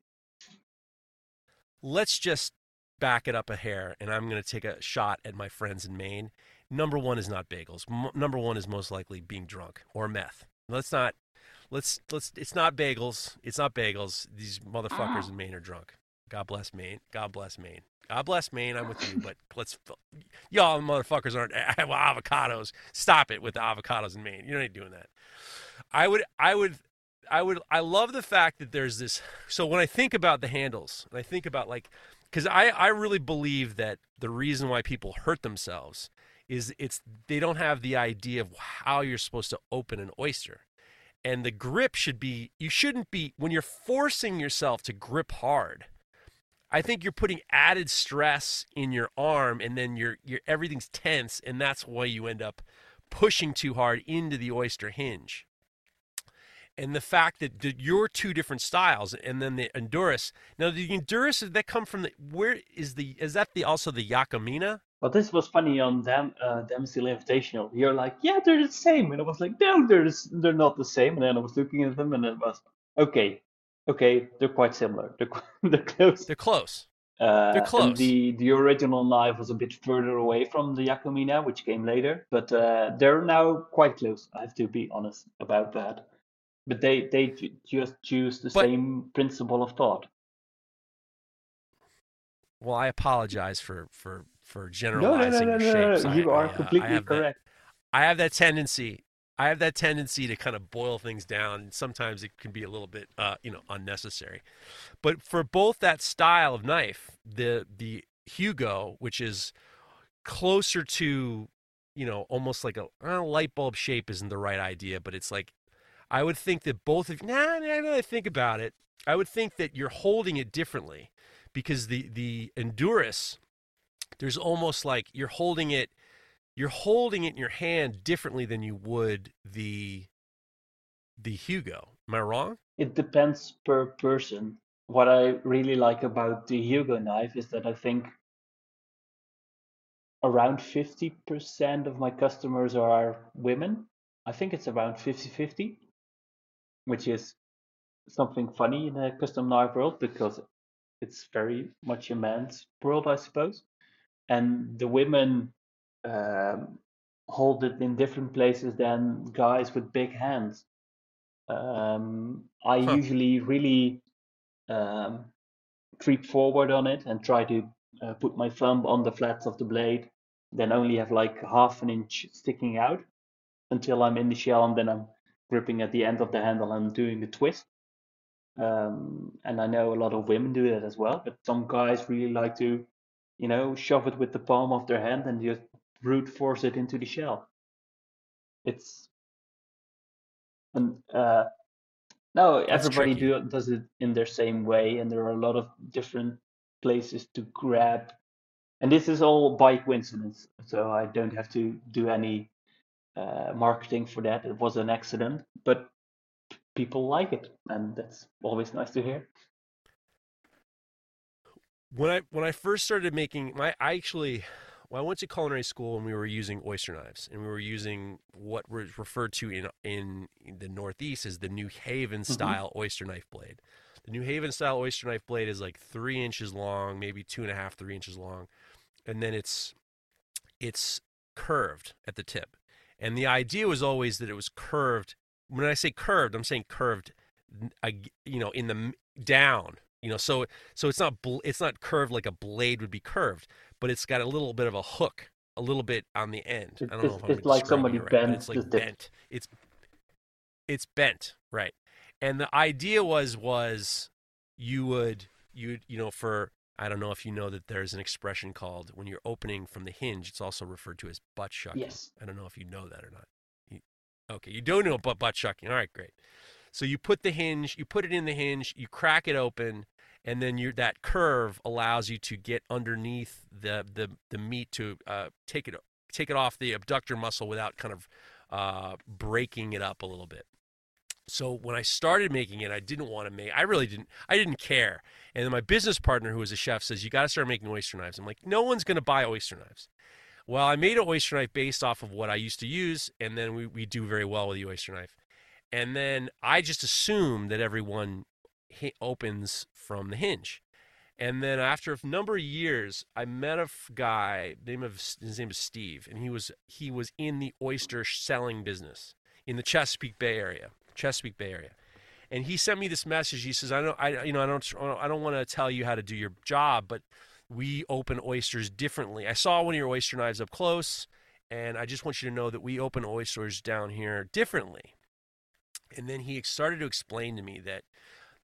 Let's just back it up a hair, and I'm going to take a shot at my friends in Maine. Number one is not bagels. M- number one is most likely being drunk or meth. Let's not. Let's let's. It's not bagels. It's not bagels. These motherfuckers in Maine are drunk. God bless Maine. God bless Maine. God bless Maine. I'm with you, but let's y'all motherfuckers aren't avocados. Stop it with the avocados in Maine. You're not doing that. I would. I would. I would. I love the fact that there's this. So when I think about the handles, and I think about like, because I I really believe that the reason why people hurt themselves is it's they don't have the idea of how you're supposed to open an oyster and the grip should be you shouldn't be when you're forcing yourself to grip hard i think you're putting added stress in your arm and then your your everything's tense and that's why you end up pushing too hard into the oyster hinge and the fact that the, your two different styles and then the Endurus now the Endurus that come from the where is the is that the also the Yakamina But this was funny on Dam uh, Dempsey Invitational. You're like, yeah, they're the same, and I was like, no, they're the they're not the same. And then I was looking at them, and it was okay, okay, they're quite similar. They're they're close. they're close Uh, they're and close. the the original knife was a bit further away from the Yakumina, which came later, but uh, they're now quite close. I have to be honest about that. But they they ju- just choose the But- same principle of thought. well I apologize for for for generalizing. No, no, generalizing no, no, no, no. You I, are uh, I completely have that- correct. I have that tendency. I have that tendency to kind of boil things down. and Sometimes it can be a little bit, uh, you know, unnecessary. But for both that style of knife, the the Hugo, which is closer to, you know, almost like a uh, light bulb shape, isn't the right idea, but it's like, I would think that both of nah, nah, I think about it, I would think that you're holding it differently, because the the Endurus, there's almost like you're holding it you're holding it in your hand differently than you would the the Hugo. Am I wrong? It depends per person. What I really like about the Hugo knife is that I think around 50% of my customers are women. I think it's around 50-50, which is something funny in the custom knife world because it's very much a man's world, I suppose. And the women um, hold it in different places than guys with big hands. Um, I Huh. usually really um, creep forward on it and try to uh, put my thumb on the flats of the blade, then only have like half an inch sticking out until I'm in the shell, and then I'm gripping at the end of the handle and doing the twist. Um, and I know a lot of women do that as well, but some guys really like to, you know, shove it with the palm of their hand and just brute force it into the shell. It's and uh, no, That's everybody do does it in their same way, and there are a lot of different places to grab. And this is all by coincidence, so I don't have to do any uh, marketing for that. It was an accident, but people like it, and that's always nice to hear. When I when I first started making my I actually well, I went to culinary school and we were using oyster knives and we were using what was referred to in in, the Northeast as the New Haven mm-hmm. style oyster knife blade. The New Haven style oyster knife blade is like three inches long, maybe two and a half, three inches long, and then it's it's curved at the tip. And the idea was always that it was curved. When I say curved, I'm saying curved, you know, in the down. You know, so so it's not bl- it's not curved like a blade would be curved, but it's got a little bit of a hook, a little bit on the end. It- I don't know if I'm it's like somebody it right, bent it's like bent. It's it's bent, right? And the idea was was you would you you know for I don't know if you know that there's an expression called when you're opening from the hinge, it's also referred to as butt shucking. Yes. I don't know if you know that or not. You, okay, you don't know about butt shucking. All right, great. So you put the hinge, you put it in the hinge, you crack it open, and then that curve allows you to get underneath the the the meat to uh, take it take it off the abductor muscle without kind of uh, breaking it up a little bit. So when I started making it, I didn't want to make. I really didn't. I didn't care. And then my business partner, who was a chef, says you got to start making oyster knives. I'm like, no one's going to buy oyster knives. Well, I made an oyster knife based off of what I used to use, and then we, we do very well with the oyster knife. And then I just assumed that everyone opens from the hinge. And then after a number of years, I met a guy. Name of his name is Steve, and he was he was in the oyster selling business in the Chesapeake Bay area, Chesapeake Bay area. And he sent me this message. He says, "I don't, I you know, I don't, I don't want to tell you how to do your job, but we open oysters differently. I saw one of your oyster knives up close, and I just want you to know that we open oysters down here differently." And then he started to explain to me that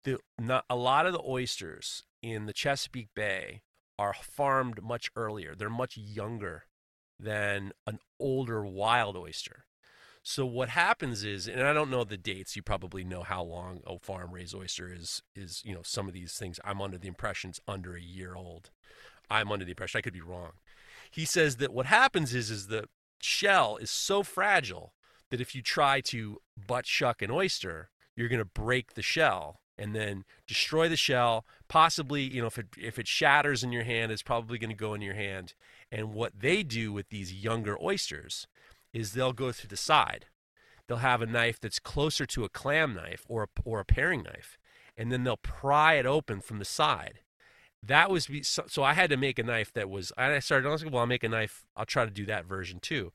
the not a lot of the oysters in the Chesapeake Bay are farmed much earlier. They're much younger than an older wild oyster. So what happens is, and I don't know the dates. You probably know how long a farm raised oyster is. Is you know some of these things. I'm under the impression it's under a year old. I'm under the impression I could be wrong. He says that what happens is is the shell is so fragile that if you try to butt shuck an oyster, you're going to break the shell and then destroy the shell. Possibly, you know, if it if it shatters in your hand, it's probably going to go in your hand. And what they do with these younger oysters is they'll go through the side. They'll have a knife that's closer to a clam knife or a, or a paring knife, and then they'll pry it open from the side. That was so, so I had to make a knife that was. I started. I was like, well, I'll make a knife. I'll try to do that version too.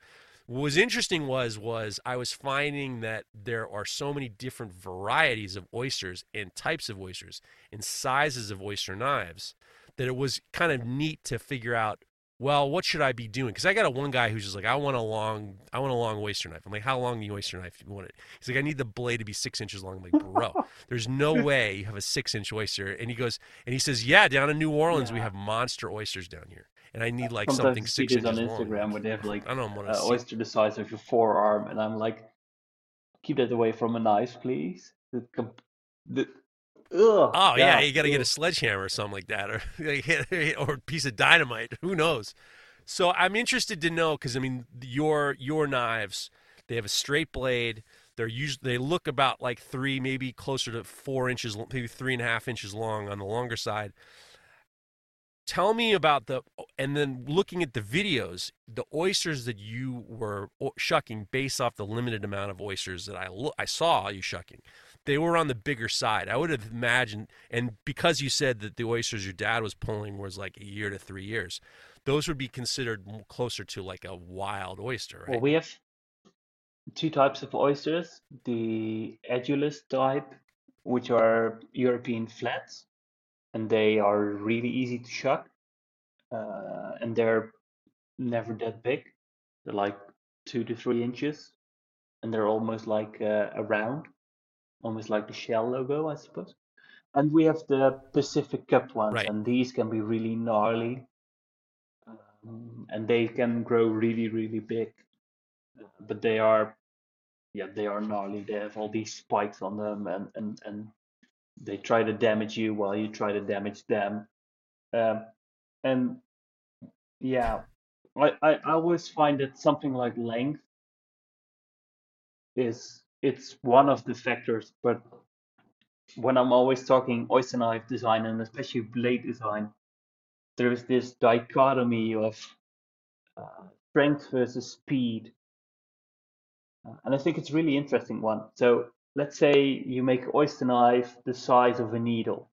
What was interesting was was I was finding that there are so many different varieties of oysters and types of oysters and sizes of oyster knives that it was kind of neat to figure out well, what should I be doing? Because I got a one guy who's just like, I want a long, I want a long oyster knife. I'm like, how long the oyster knife you want it? He's like, I need the blade to be six inches long. I'm like, bro, there's no way you have a six inch oyster. And he goes, and he says, yeah, down in New Orleans yeah. we have monster oysters down here, and I need like Sometimes something six inches on Instagram long. where they have like I don't want uh, oyster the size of your forearm, and I'm like, keep that away from a knife, please. The, the Ugh, oh yeah, you got to get a sledgehammer or something like that, or or a piece of dynamite. Who knows? So I'm interested to know because I mean your your knives they have a straight blade. They're usually they look about like three, maybe closer to four inches, maybe three and a half inches long on the longer side. Tell me about the and then looking at the videos, the oysters that you were shucking based off the limited amount of oysters that I I saw you shucking they were on the bigger side. I would have imagined, and because you said that the oysters your dad was pulling was like a year to three years, those would be considered closer to like a wild oyster, right? Well, we have two types of oysters: the edulis type, which are European flats, and they are really easy to shuck, uh, and they're never that big. They're like two to three inches, and they're almost like uh, a round almost like the Shell logo, I suppose. And we have the Pacific Cup ones, right. and these can be really gnarly, um, and they can grow really, really big. But they are, yeah, they are gnarly. They have all these spikes on them, and and and they try to damage you while you try to damage them. Um, and yeah, I, I always find that something like length is it's one of the factors, but when I'm always talking oyster knife design and especially blade design, there is this dichotomy of uh, strength versus speed. Uh, and I think it's really interesting one. So let's say you make oyster knife the size of a needle.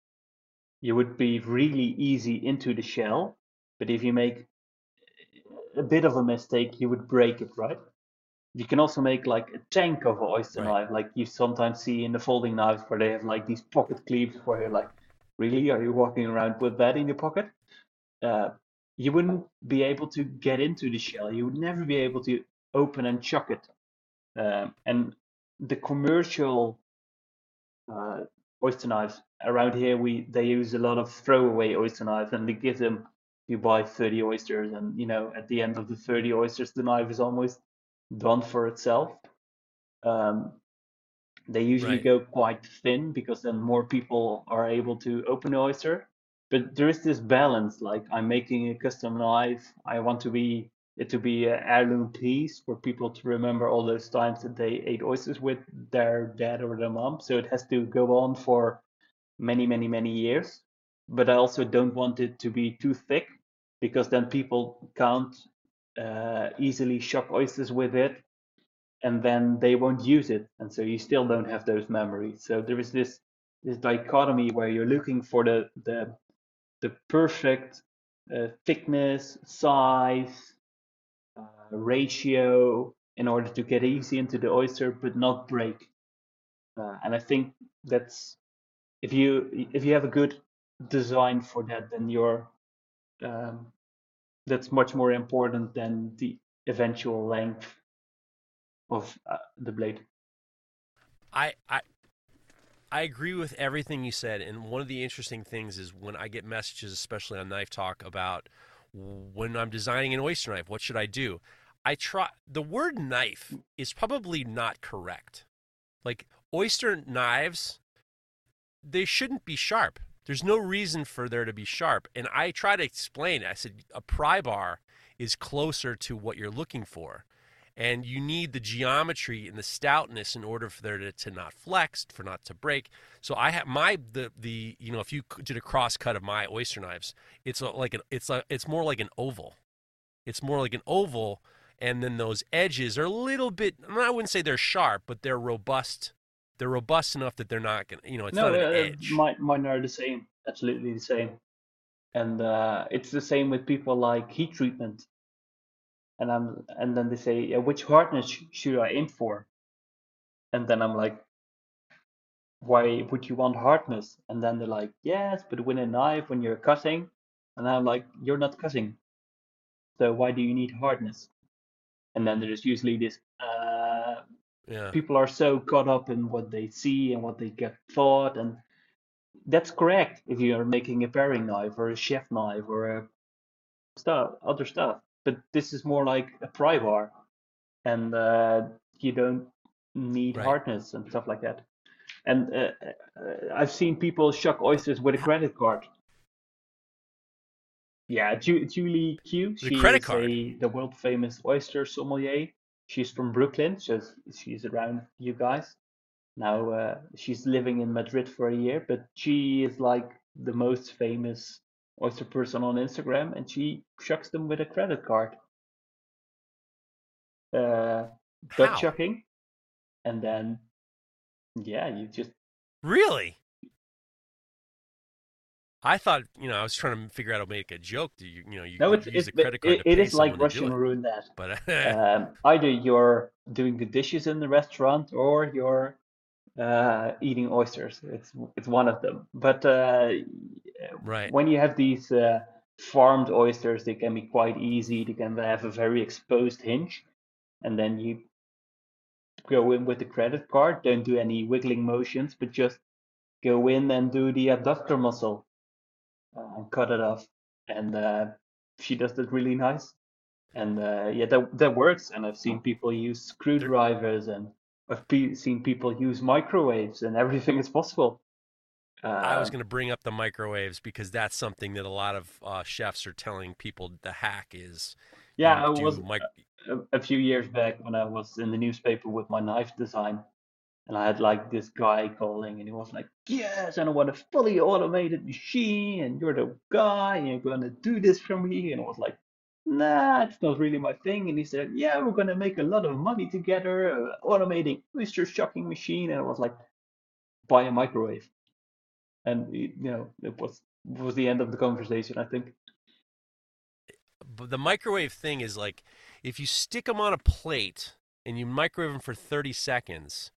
You would be really easy into the shell, but if you make a bit of a mistake, you would break it, right? you can also make like a tank of an oyster right. knife, like you sometimes see in the folding knives where they have like these pocket cleaves where you're like, really, are you walking around with that in your pocket? Uh, you wouldn't be able to get into the shell. You would never be able to open and chuck it. Um, and the commercial uh, oyster knives around here, we they use a lot of throwaway oyster knives, and they give them. You buy 30 oysters, and you know at the end of the 30 oysters, the knife is almost done for itself. Um, they usually right. go quite thin because then more people are able to open the oyster. But there is this balance. Like I'm making a custom knife. I want to be it to be an heirloom piece for people to remember all those times that they ate oysters with their dad or their mom. So it has to go on for many, many, many years. But I also don't want it to be too thick because then people can't uh, easily shuck oysters with it, and then they won't use it, and so you still don't have those memories. So there is this this dichotomy where you're looking for the the the perfect uh, thickness, size, uh, ratio in order to get easy into the oyster but not break. Uh, and I think that's if you if you have a good design for that, then you're um, that's much more important than the eventual length of uh, the blade. I, I I agree with everything you said, and one of the interesting things is when I get messages, especially on Knife Talk, about when I'm designing an oyster knife, what should I do? I try the word knife is probably not correct. Like oyster knives, they shouldn't be sharp. There's no reason for there to be sharp. And I try to explain. I said a pry bar is closer to what you're looking for and you need the geometry and the stoutness in order for there to, to not flex, for not to break. So I have my the the you know if you did a cross cut of my oyster knives, it's a, like an it's a it's more like an oval. It's more like an oval, and then those edges are a little bit. I wouldn't say they're sharp, but they're robust. They're robust enough that they're not gonna you know it's no, not an edge. mine, mine are the same, absolutely the same, and uh, it's the same with people like heat treatment and I'm and then they say yeah, which hardness sh- should I aim for and then I'm like why would you want hardness and then they're like yes but with a knife when you're cutting and I'm like you're not cutting so why do you need hardness and then there's usually this uh, yeah. people are so caught up in what they see and what they get taught and that's correct if you're making a paring knife or a chef knife or a stuff other stuff but this is more like a pry bar, and uh, you don't need Right. hardness and stuff like that. And uh, uh, I've seen people shuck oysters with a credit card. Yeah, Ju- Julie Qiu With a She credit is card? a the world famous oyster sommelier. She's from Brooklyn, so she's around you guys. Now uh, she's living in Madrid for a year, but she is like the most famous oyster person on Instagram, and she shucks them with a credit card. Uh, How? Dutch shucking, and then yeah, you just Really? I thought, you know, I was trying to figure out how to make a joke. Do you, you know, you, no, it's, use it's a credit card it, it is like someone to do Russian roulette. But um, either you're doing the dishes in the restaurant or you're uh, eating oysters. It's it's one of them. But uh, right, when you have these uh, farmed oysters, they can be quite easy. They can have a very exposed hinge, and then you go in with the credit card. Don't do any wiggling motions, but just go in and do the abductor muscle uh, and cut it off. And uh, she does that really nice. And uh, yeah, that that works. And I've seen people use screwdrivers, and I've pe- seen people use microwaves, and everything is possible. Uh, I was going to bring up the microwaves because that's something that a lot of uh, chefs are telling people the hack is. yeah, I was mic- a, a few years back when I was in the newspaper with my knife design, and I had like this guy calling, and he was like, "Yes, and I want a fully automated machine, and you're the guy, and you're gonna do this for me." And I was like, "Nah, it's not really my thing." And he said, "Yeah, we're gonna make a lot of money together, uh, automating oyster shucking machine." And I was like, "Buy a microwave," and you know, it was it was the end of the conversation, I think. but the microwave thing is like if you stick them on a plate and you microwave them for 30 seconds,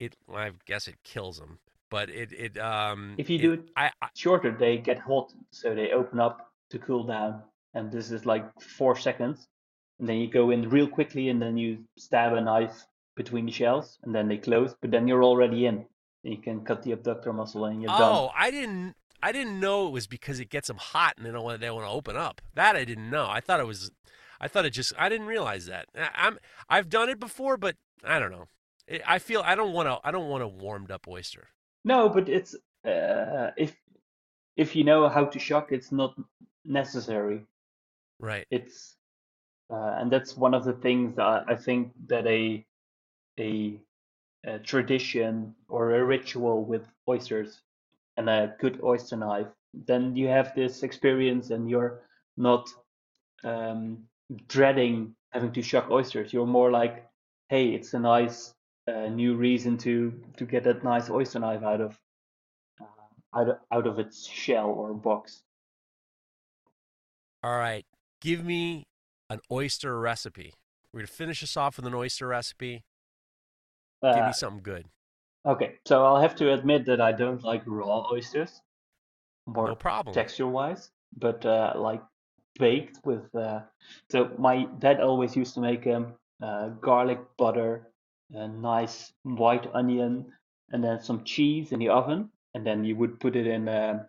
it I guess it kills them. But it it um If you do it I, I shorter, they get hot, so they open up to cool down. And this is like four seconds. And then you go in real quickly, and then you stab a knife between the shells, and then they close. But then you're already in. And you can cut the abductor muscle, and you're done. oh I didn't I didn't know it was because it gets them hot and they don't want they want to open up. That I didn't know. I thought it was I thought it just I didn't realize that. I- I'm I've done it before, but I don't know. I feel I don't want to I don't want a warmed up oyster. No, but it's uh, if if you know how to shock, it's not necessary. Right. it's uh, and that's one of the things that I think that a, a a tradition or a ritual with oysters and a good oyster knife then you have this experience and you're not um, dreading having to shuck oysters you're more like hey it's a nice uh, new reason to to get that nice oyster knife out of uh, out of, out of its shell or box All right, give me an oyster recipe. We're gonna finish this off with an oyster recipe. Give Uh, me something good. okay, so I'll have to admit that I don't like raw oysters, more No problem. texture-wise, but uh, like baked with. Uh, so my dad always used to make them uh, garlic butter, a nice white onion, and then some cheese in the oven, and then you would put it in uh,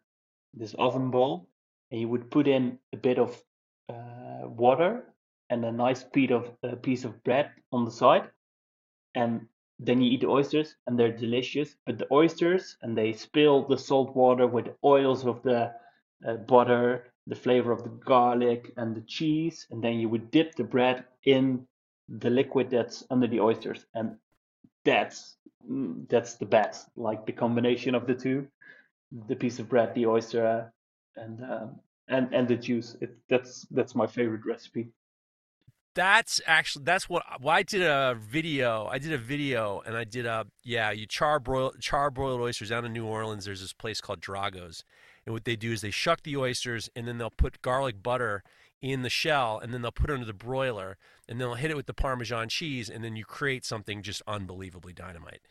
this oven bowl, and you would put in a bit of uh, water and a nice piece of uh, piece of bread on the side, and then you eat the oysters, and they're delicious. But the oysters, and they spill the salt water with the oils of the uh, butter, the flavor of the garlic, and the cheese, and then you would dip the bread in the liquid that's under the oysters, and that's mm, that's the best. Like the combination of the two, the piece of bread, the oyster, and um, and and the juice. It, that's that's my favorite recipe. That's actually that's what well, I did a video. I did a video and I did a yeah. You char broil char broiled oysters down in New Orleans. There's this place called Drago's, and what they do is they shuck the oysters and then they'll put garlic butter in the shell and then they'll put it under the broiler and then they'll hit it with the Parmesan cheese and then you create something just unbelievably dynamite.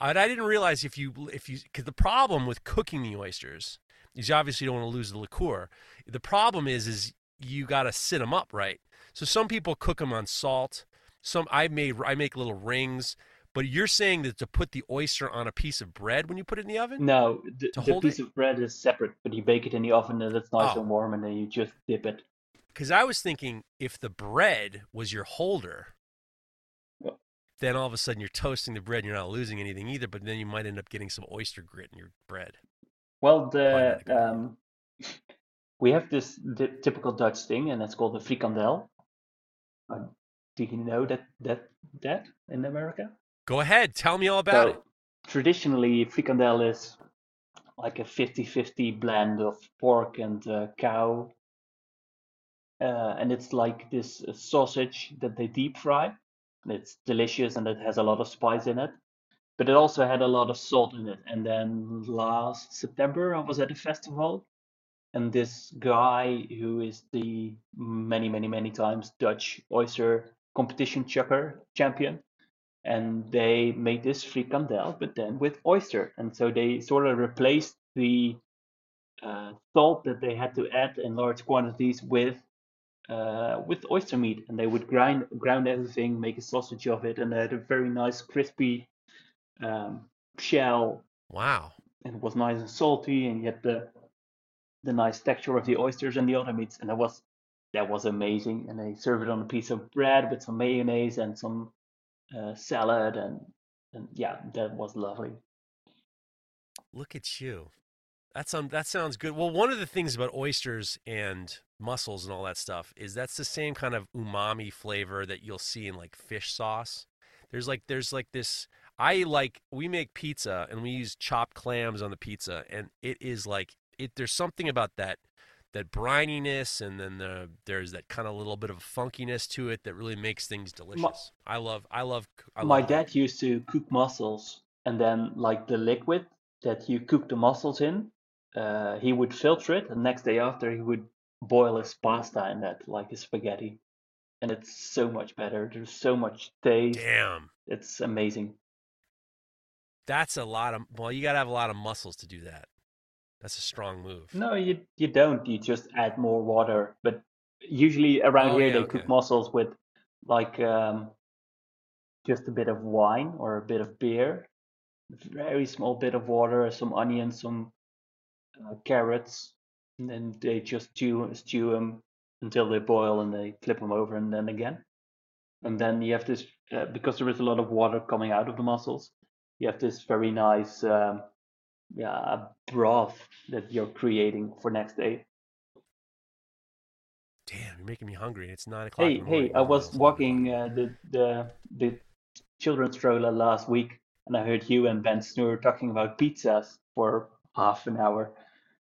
Uh, and I didn't realize if you if you because the problem with cooking the oysters is you obviously don't want to lose the liqueur. The problem is is you got to sit them up right. So some people cook them on salt. Some I made I make little rings. But you're saying that to put the oyster on a piece of bread when you put it in the oven? No, the, the piece it? of bread is separate, but you bake it in the oven and it's nice Oh. and warm, and then you just dip it. Because I was thinking if the bread was your holder, then all of a sudden you're toasting the bread and you're not losing anything either. But then you might end up getting some oyster grit in your bread. Well, the not a good idea. um, we have this the typical Dutch thing, and it's called the frikandel. Uh, do you know that that that in America? Go ahead, tell me all about it. Traditionally, frikandel is like a 50-50 blend of pork and uh, cow, uh, and it's like this uh, sausage that they deep fry. And it's delicious, and it has a lot of spice in it. But it also had a lot of salt in it. And then last September, I was at a festival, and this guy who is the many, many, many times Dutch oyster competition chucker champion, and they made this frikandel, but then with oyster. And so they sort of replaced the uh, salt that they had to add in large quantities with uh, with oyster meat, and they would grind ground everything, make a sausage of it, and they had a very nice crispy um, shell, Wow. and it was nice and salty, and yet the the nice texture of the oysters and the other meats, and that was that was amazing. And they serve it on a piece of bread with some mayonnaise and some uh, salad, and and yeah, that was lovely. Look at you. That's um, that sounds good. Well, one of the things about oysters and mussels and all that stuff is that's the same kind of umami flavor that you'll see in like fish sauce. There's like there's like this I like we make pizza and we use chopped clams on the pizza and it is like it there's something about that that brininess and then the, there's that kind of little bit of funkiness to it that really makes things delicious. I love I love I My love dad used to cook mussels, and then like the liquid that you cook the mussels in, uh, he would filter it, and next day after he would boil his pasta in that, like his spaghetti, and it's so much better. There's so much taste. Damn. It's amazing. That's a lot of well, you got to have a lot of muscles to do that. That's a strong move. No, you you don't. You just add more water. But usually around Oh, here yeah, they okay. cook mussels with like um, just a bit of wine or a bit of beer, very small bit of water, some onions, some uh, carrots, and then they just stew stew them until they boil, and they flip them over, and then again, and then you have this uh, because there is a lot of water coming out of the mussels. You have this very nice. Um, yeah, broth that you're creating for next day. Damn, you're making me hungry. It's nine o'clock. Hey, in the morning. hey, I was walking uh, the the the children's stroller last week, and I heard you and Ben Snur talking about pizzas for half an hour,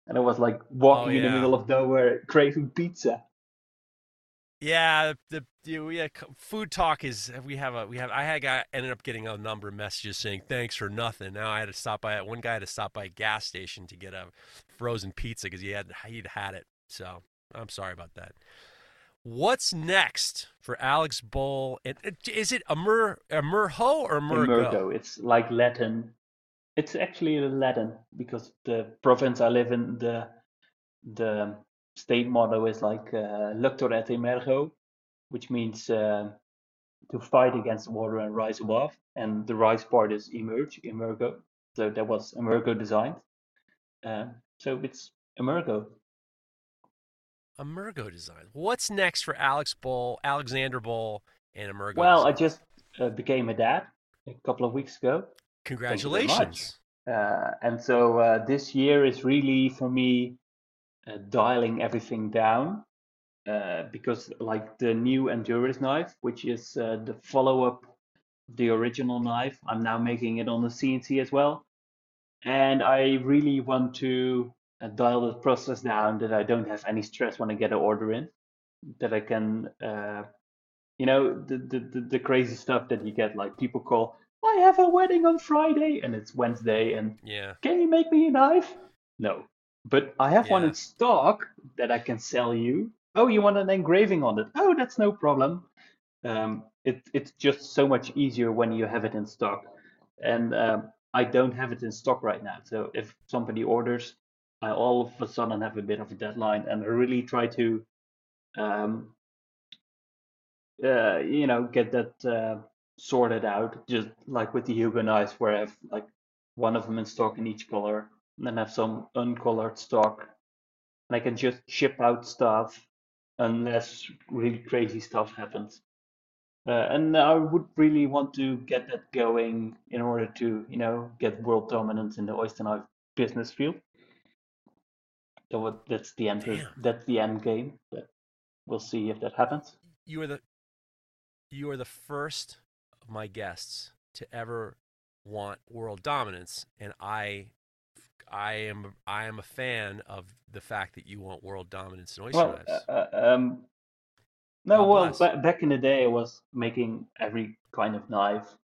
and I was like walking in the Oh, middle of nowhere, craving pizza. Yeah, the, the yeah, food talk is we have a we have I had got ended up getting a number of messages saying thanks for nothing. Now I had to stop by one guy had to stop by a gas station to get a frozen pizza because he had he'd had it. So I'm sorry about that. What's next for Alex Bol? And uh, is it Amur Amurho or Amurgo? Emergo. It's like Latin. It's actually Latin because the province I live in, the the state motto is like uh, Luctor et emergo, which means uh, to fight against water and rise above. And the rise part is emerge, emergo. So that was emergo designed. Uh, so it's emergo. Emergo design. What's next for Alex Bol, Alexander Bol, and Emergo? Well, I just uh, became a dad a couple of weeks ago. Congratulations. Uh, and so uh, this year is really for me uh, dialing everything down uh, because, like the new Endurance knife, which is uh, the follow up the original knife, I'm now making it on the CNC as well. And I really want to uh, dial the process down that I don't have any stress when I get an order in, that I can, uh, you know, the, the, the, the crazy stuff that you get, like people call, I have a wedding on Friday and it's Wednesday and Yeah. can you make me a knife? No. But I have one in stock that I can sell you. Oh, you want an engraving on it? Oh, that's no problem. Um, it, it's just so much easier when you have it in stock. And um, I don't have it in stock right now. So if somebody orders, I all of a sudden have a bit of a deadline and I really try to, um, uh, you know, get that uh, sorted out. Just like with the Hugo knives, where I have like one of them in stock in each color, and then have some uncolored stock, and I can just ship out stuff unless really crazy stuff happens. Uh, and I would really want to get that going in order to, you know, get world dominance in the oyster knife business field. So what, that's the end. Damn. That's the end game. But we'll see if that happens. You are the you are the first my guests to ever want world dominance, and I I am I am a fan of the fact that you want world dominance in oyster Well, knives. uh, uh, um, no, God well, ba- back in the day, I was making every kind of knife,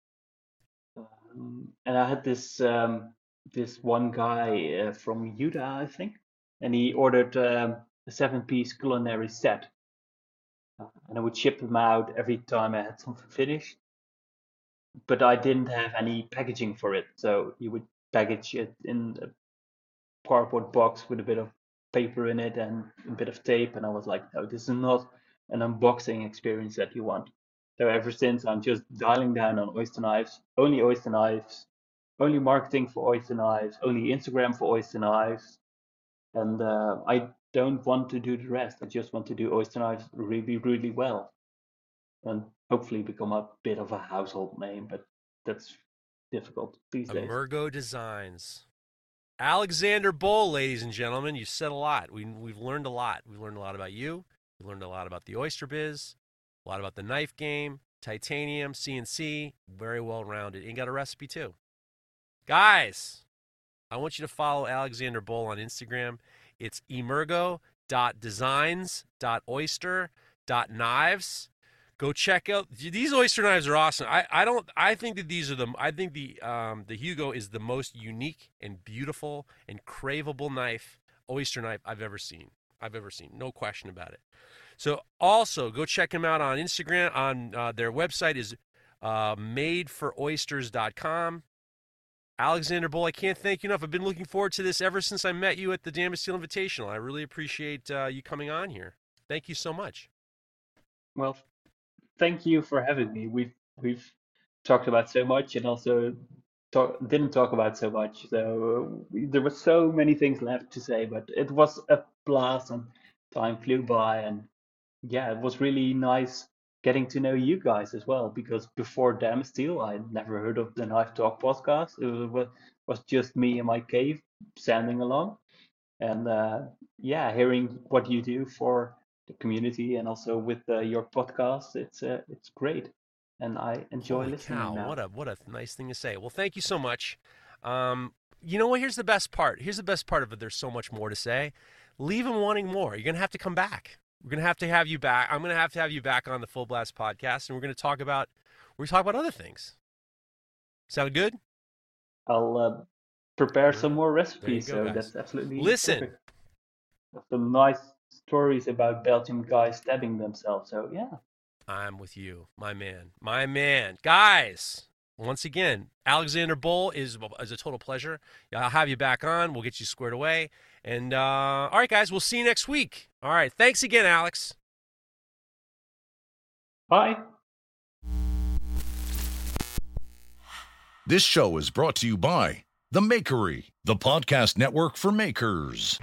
um, and I had this um, this one guy uh, from Utah, I think, and he ordered um, a seven-piece culinary set, Uh, and I would ship them out every time I had something finished. But I didn't have any packaging for it, so you would package it in a cardboard box with a bit of paper in it and a bit of tape and I was like, no, this is not an unboxing experience that you want. So ever since I'm just dialing down on oyster knives, only oyster knives, only marketing for oyster knives, only Instagram for oyster knives. And uh, I don't want to do the rest. I just want to do oyster knives really, really well. And hopefully become a bit of a household name, but that's difficult these days. Emergo Designs. Alexander Bol, ladies and gentlemen, you said a lot. We, we've learned a lot. We've learned a lot about you. We learned a lot about the oyster biz, a lot about the knife game, titanium, CNC, very well rounded. And got a recipe too. Guys, I want you to follow Alexander Bol on Instagram. It's emergo.designs.oyster.knives. Go check out these oyster knives are awesome. I, I don't I think that these are the I think the um, the Hugo is the most unique and beautiful and craveable knife oyster knife I've ever seen. I've ever seen. No question about it. So also go check them out on Instagram. On uh, their website is uh, madeforoysters.com. Alexander Bol, I can't thank you enough. I've been looking forward to this ever since I met you at the Damasteel Invitational. I really appreciate uh, you coming on here. Thank you so much. Well, thank you for having me. We've we've talked about so much and also talk, didn't talk about so much. So we, there were so many things left to say, but it was a blast and time flew by. And yeah, it was really nice getting to know you guys as well because before Damasteel, I never heard of the Knife Talk podcast. It was, was just me in my cave sounding along. And uh, yeah, hearing what you do for the community and also with uh, your podcast. It's uh, it's great, and I enjoy Holy listening cow, now. What a what a nice thing to say. Well, thank you so much. Um, you know what? Here's the best part. Here's the best part of it. There's so much more to say. Leave them wanting more. You're gonna have to come back. We're gonna have to have you back. I'm gonna have to have you back on the Full Blast podcast, and we're gonna talk about we're gonna talk about other things. Sound good? I'll uh, prepare some more recipes, go, so guys. that's absolutely Listen. perfect. Some nice stories about Belgian guys stabbing themselves. So yeah. I'm with you, my man, my man, guys. Once again, Alexander Bol is is a total pleasure. I'll have you back on. We'll get you squared away. And uh, all right, guys, we'll see you next week. All right, thanks again, Alex. Bye. This show is brought to you by The Makery, the podcast network for makers.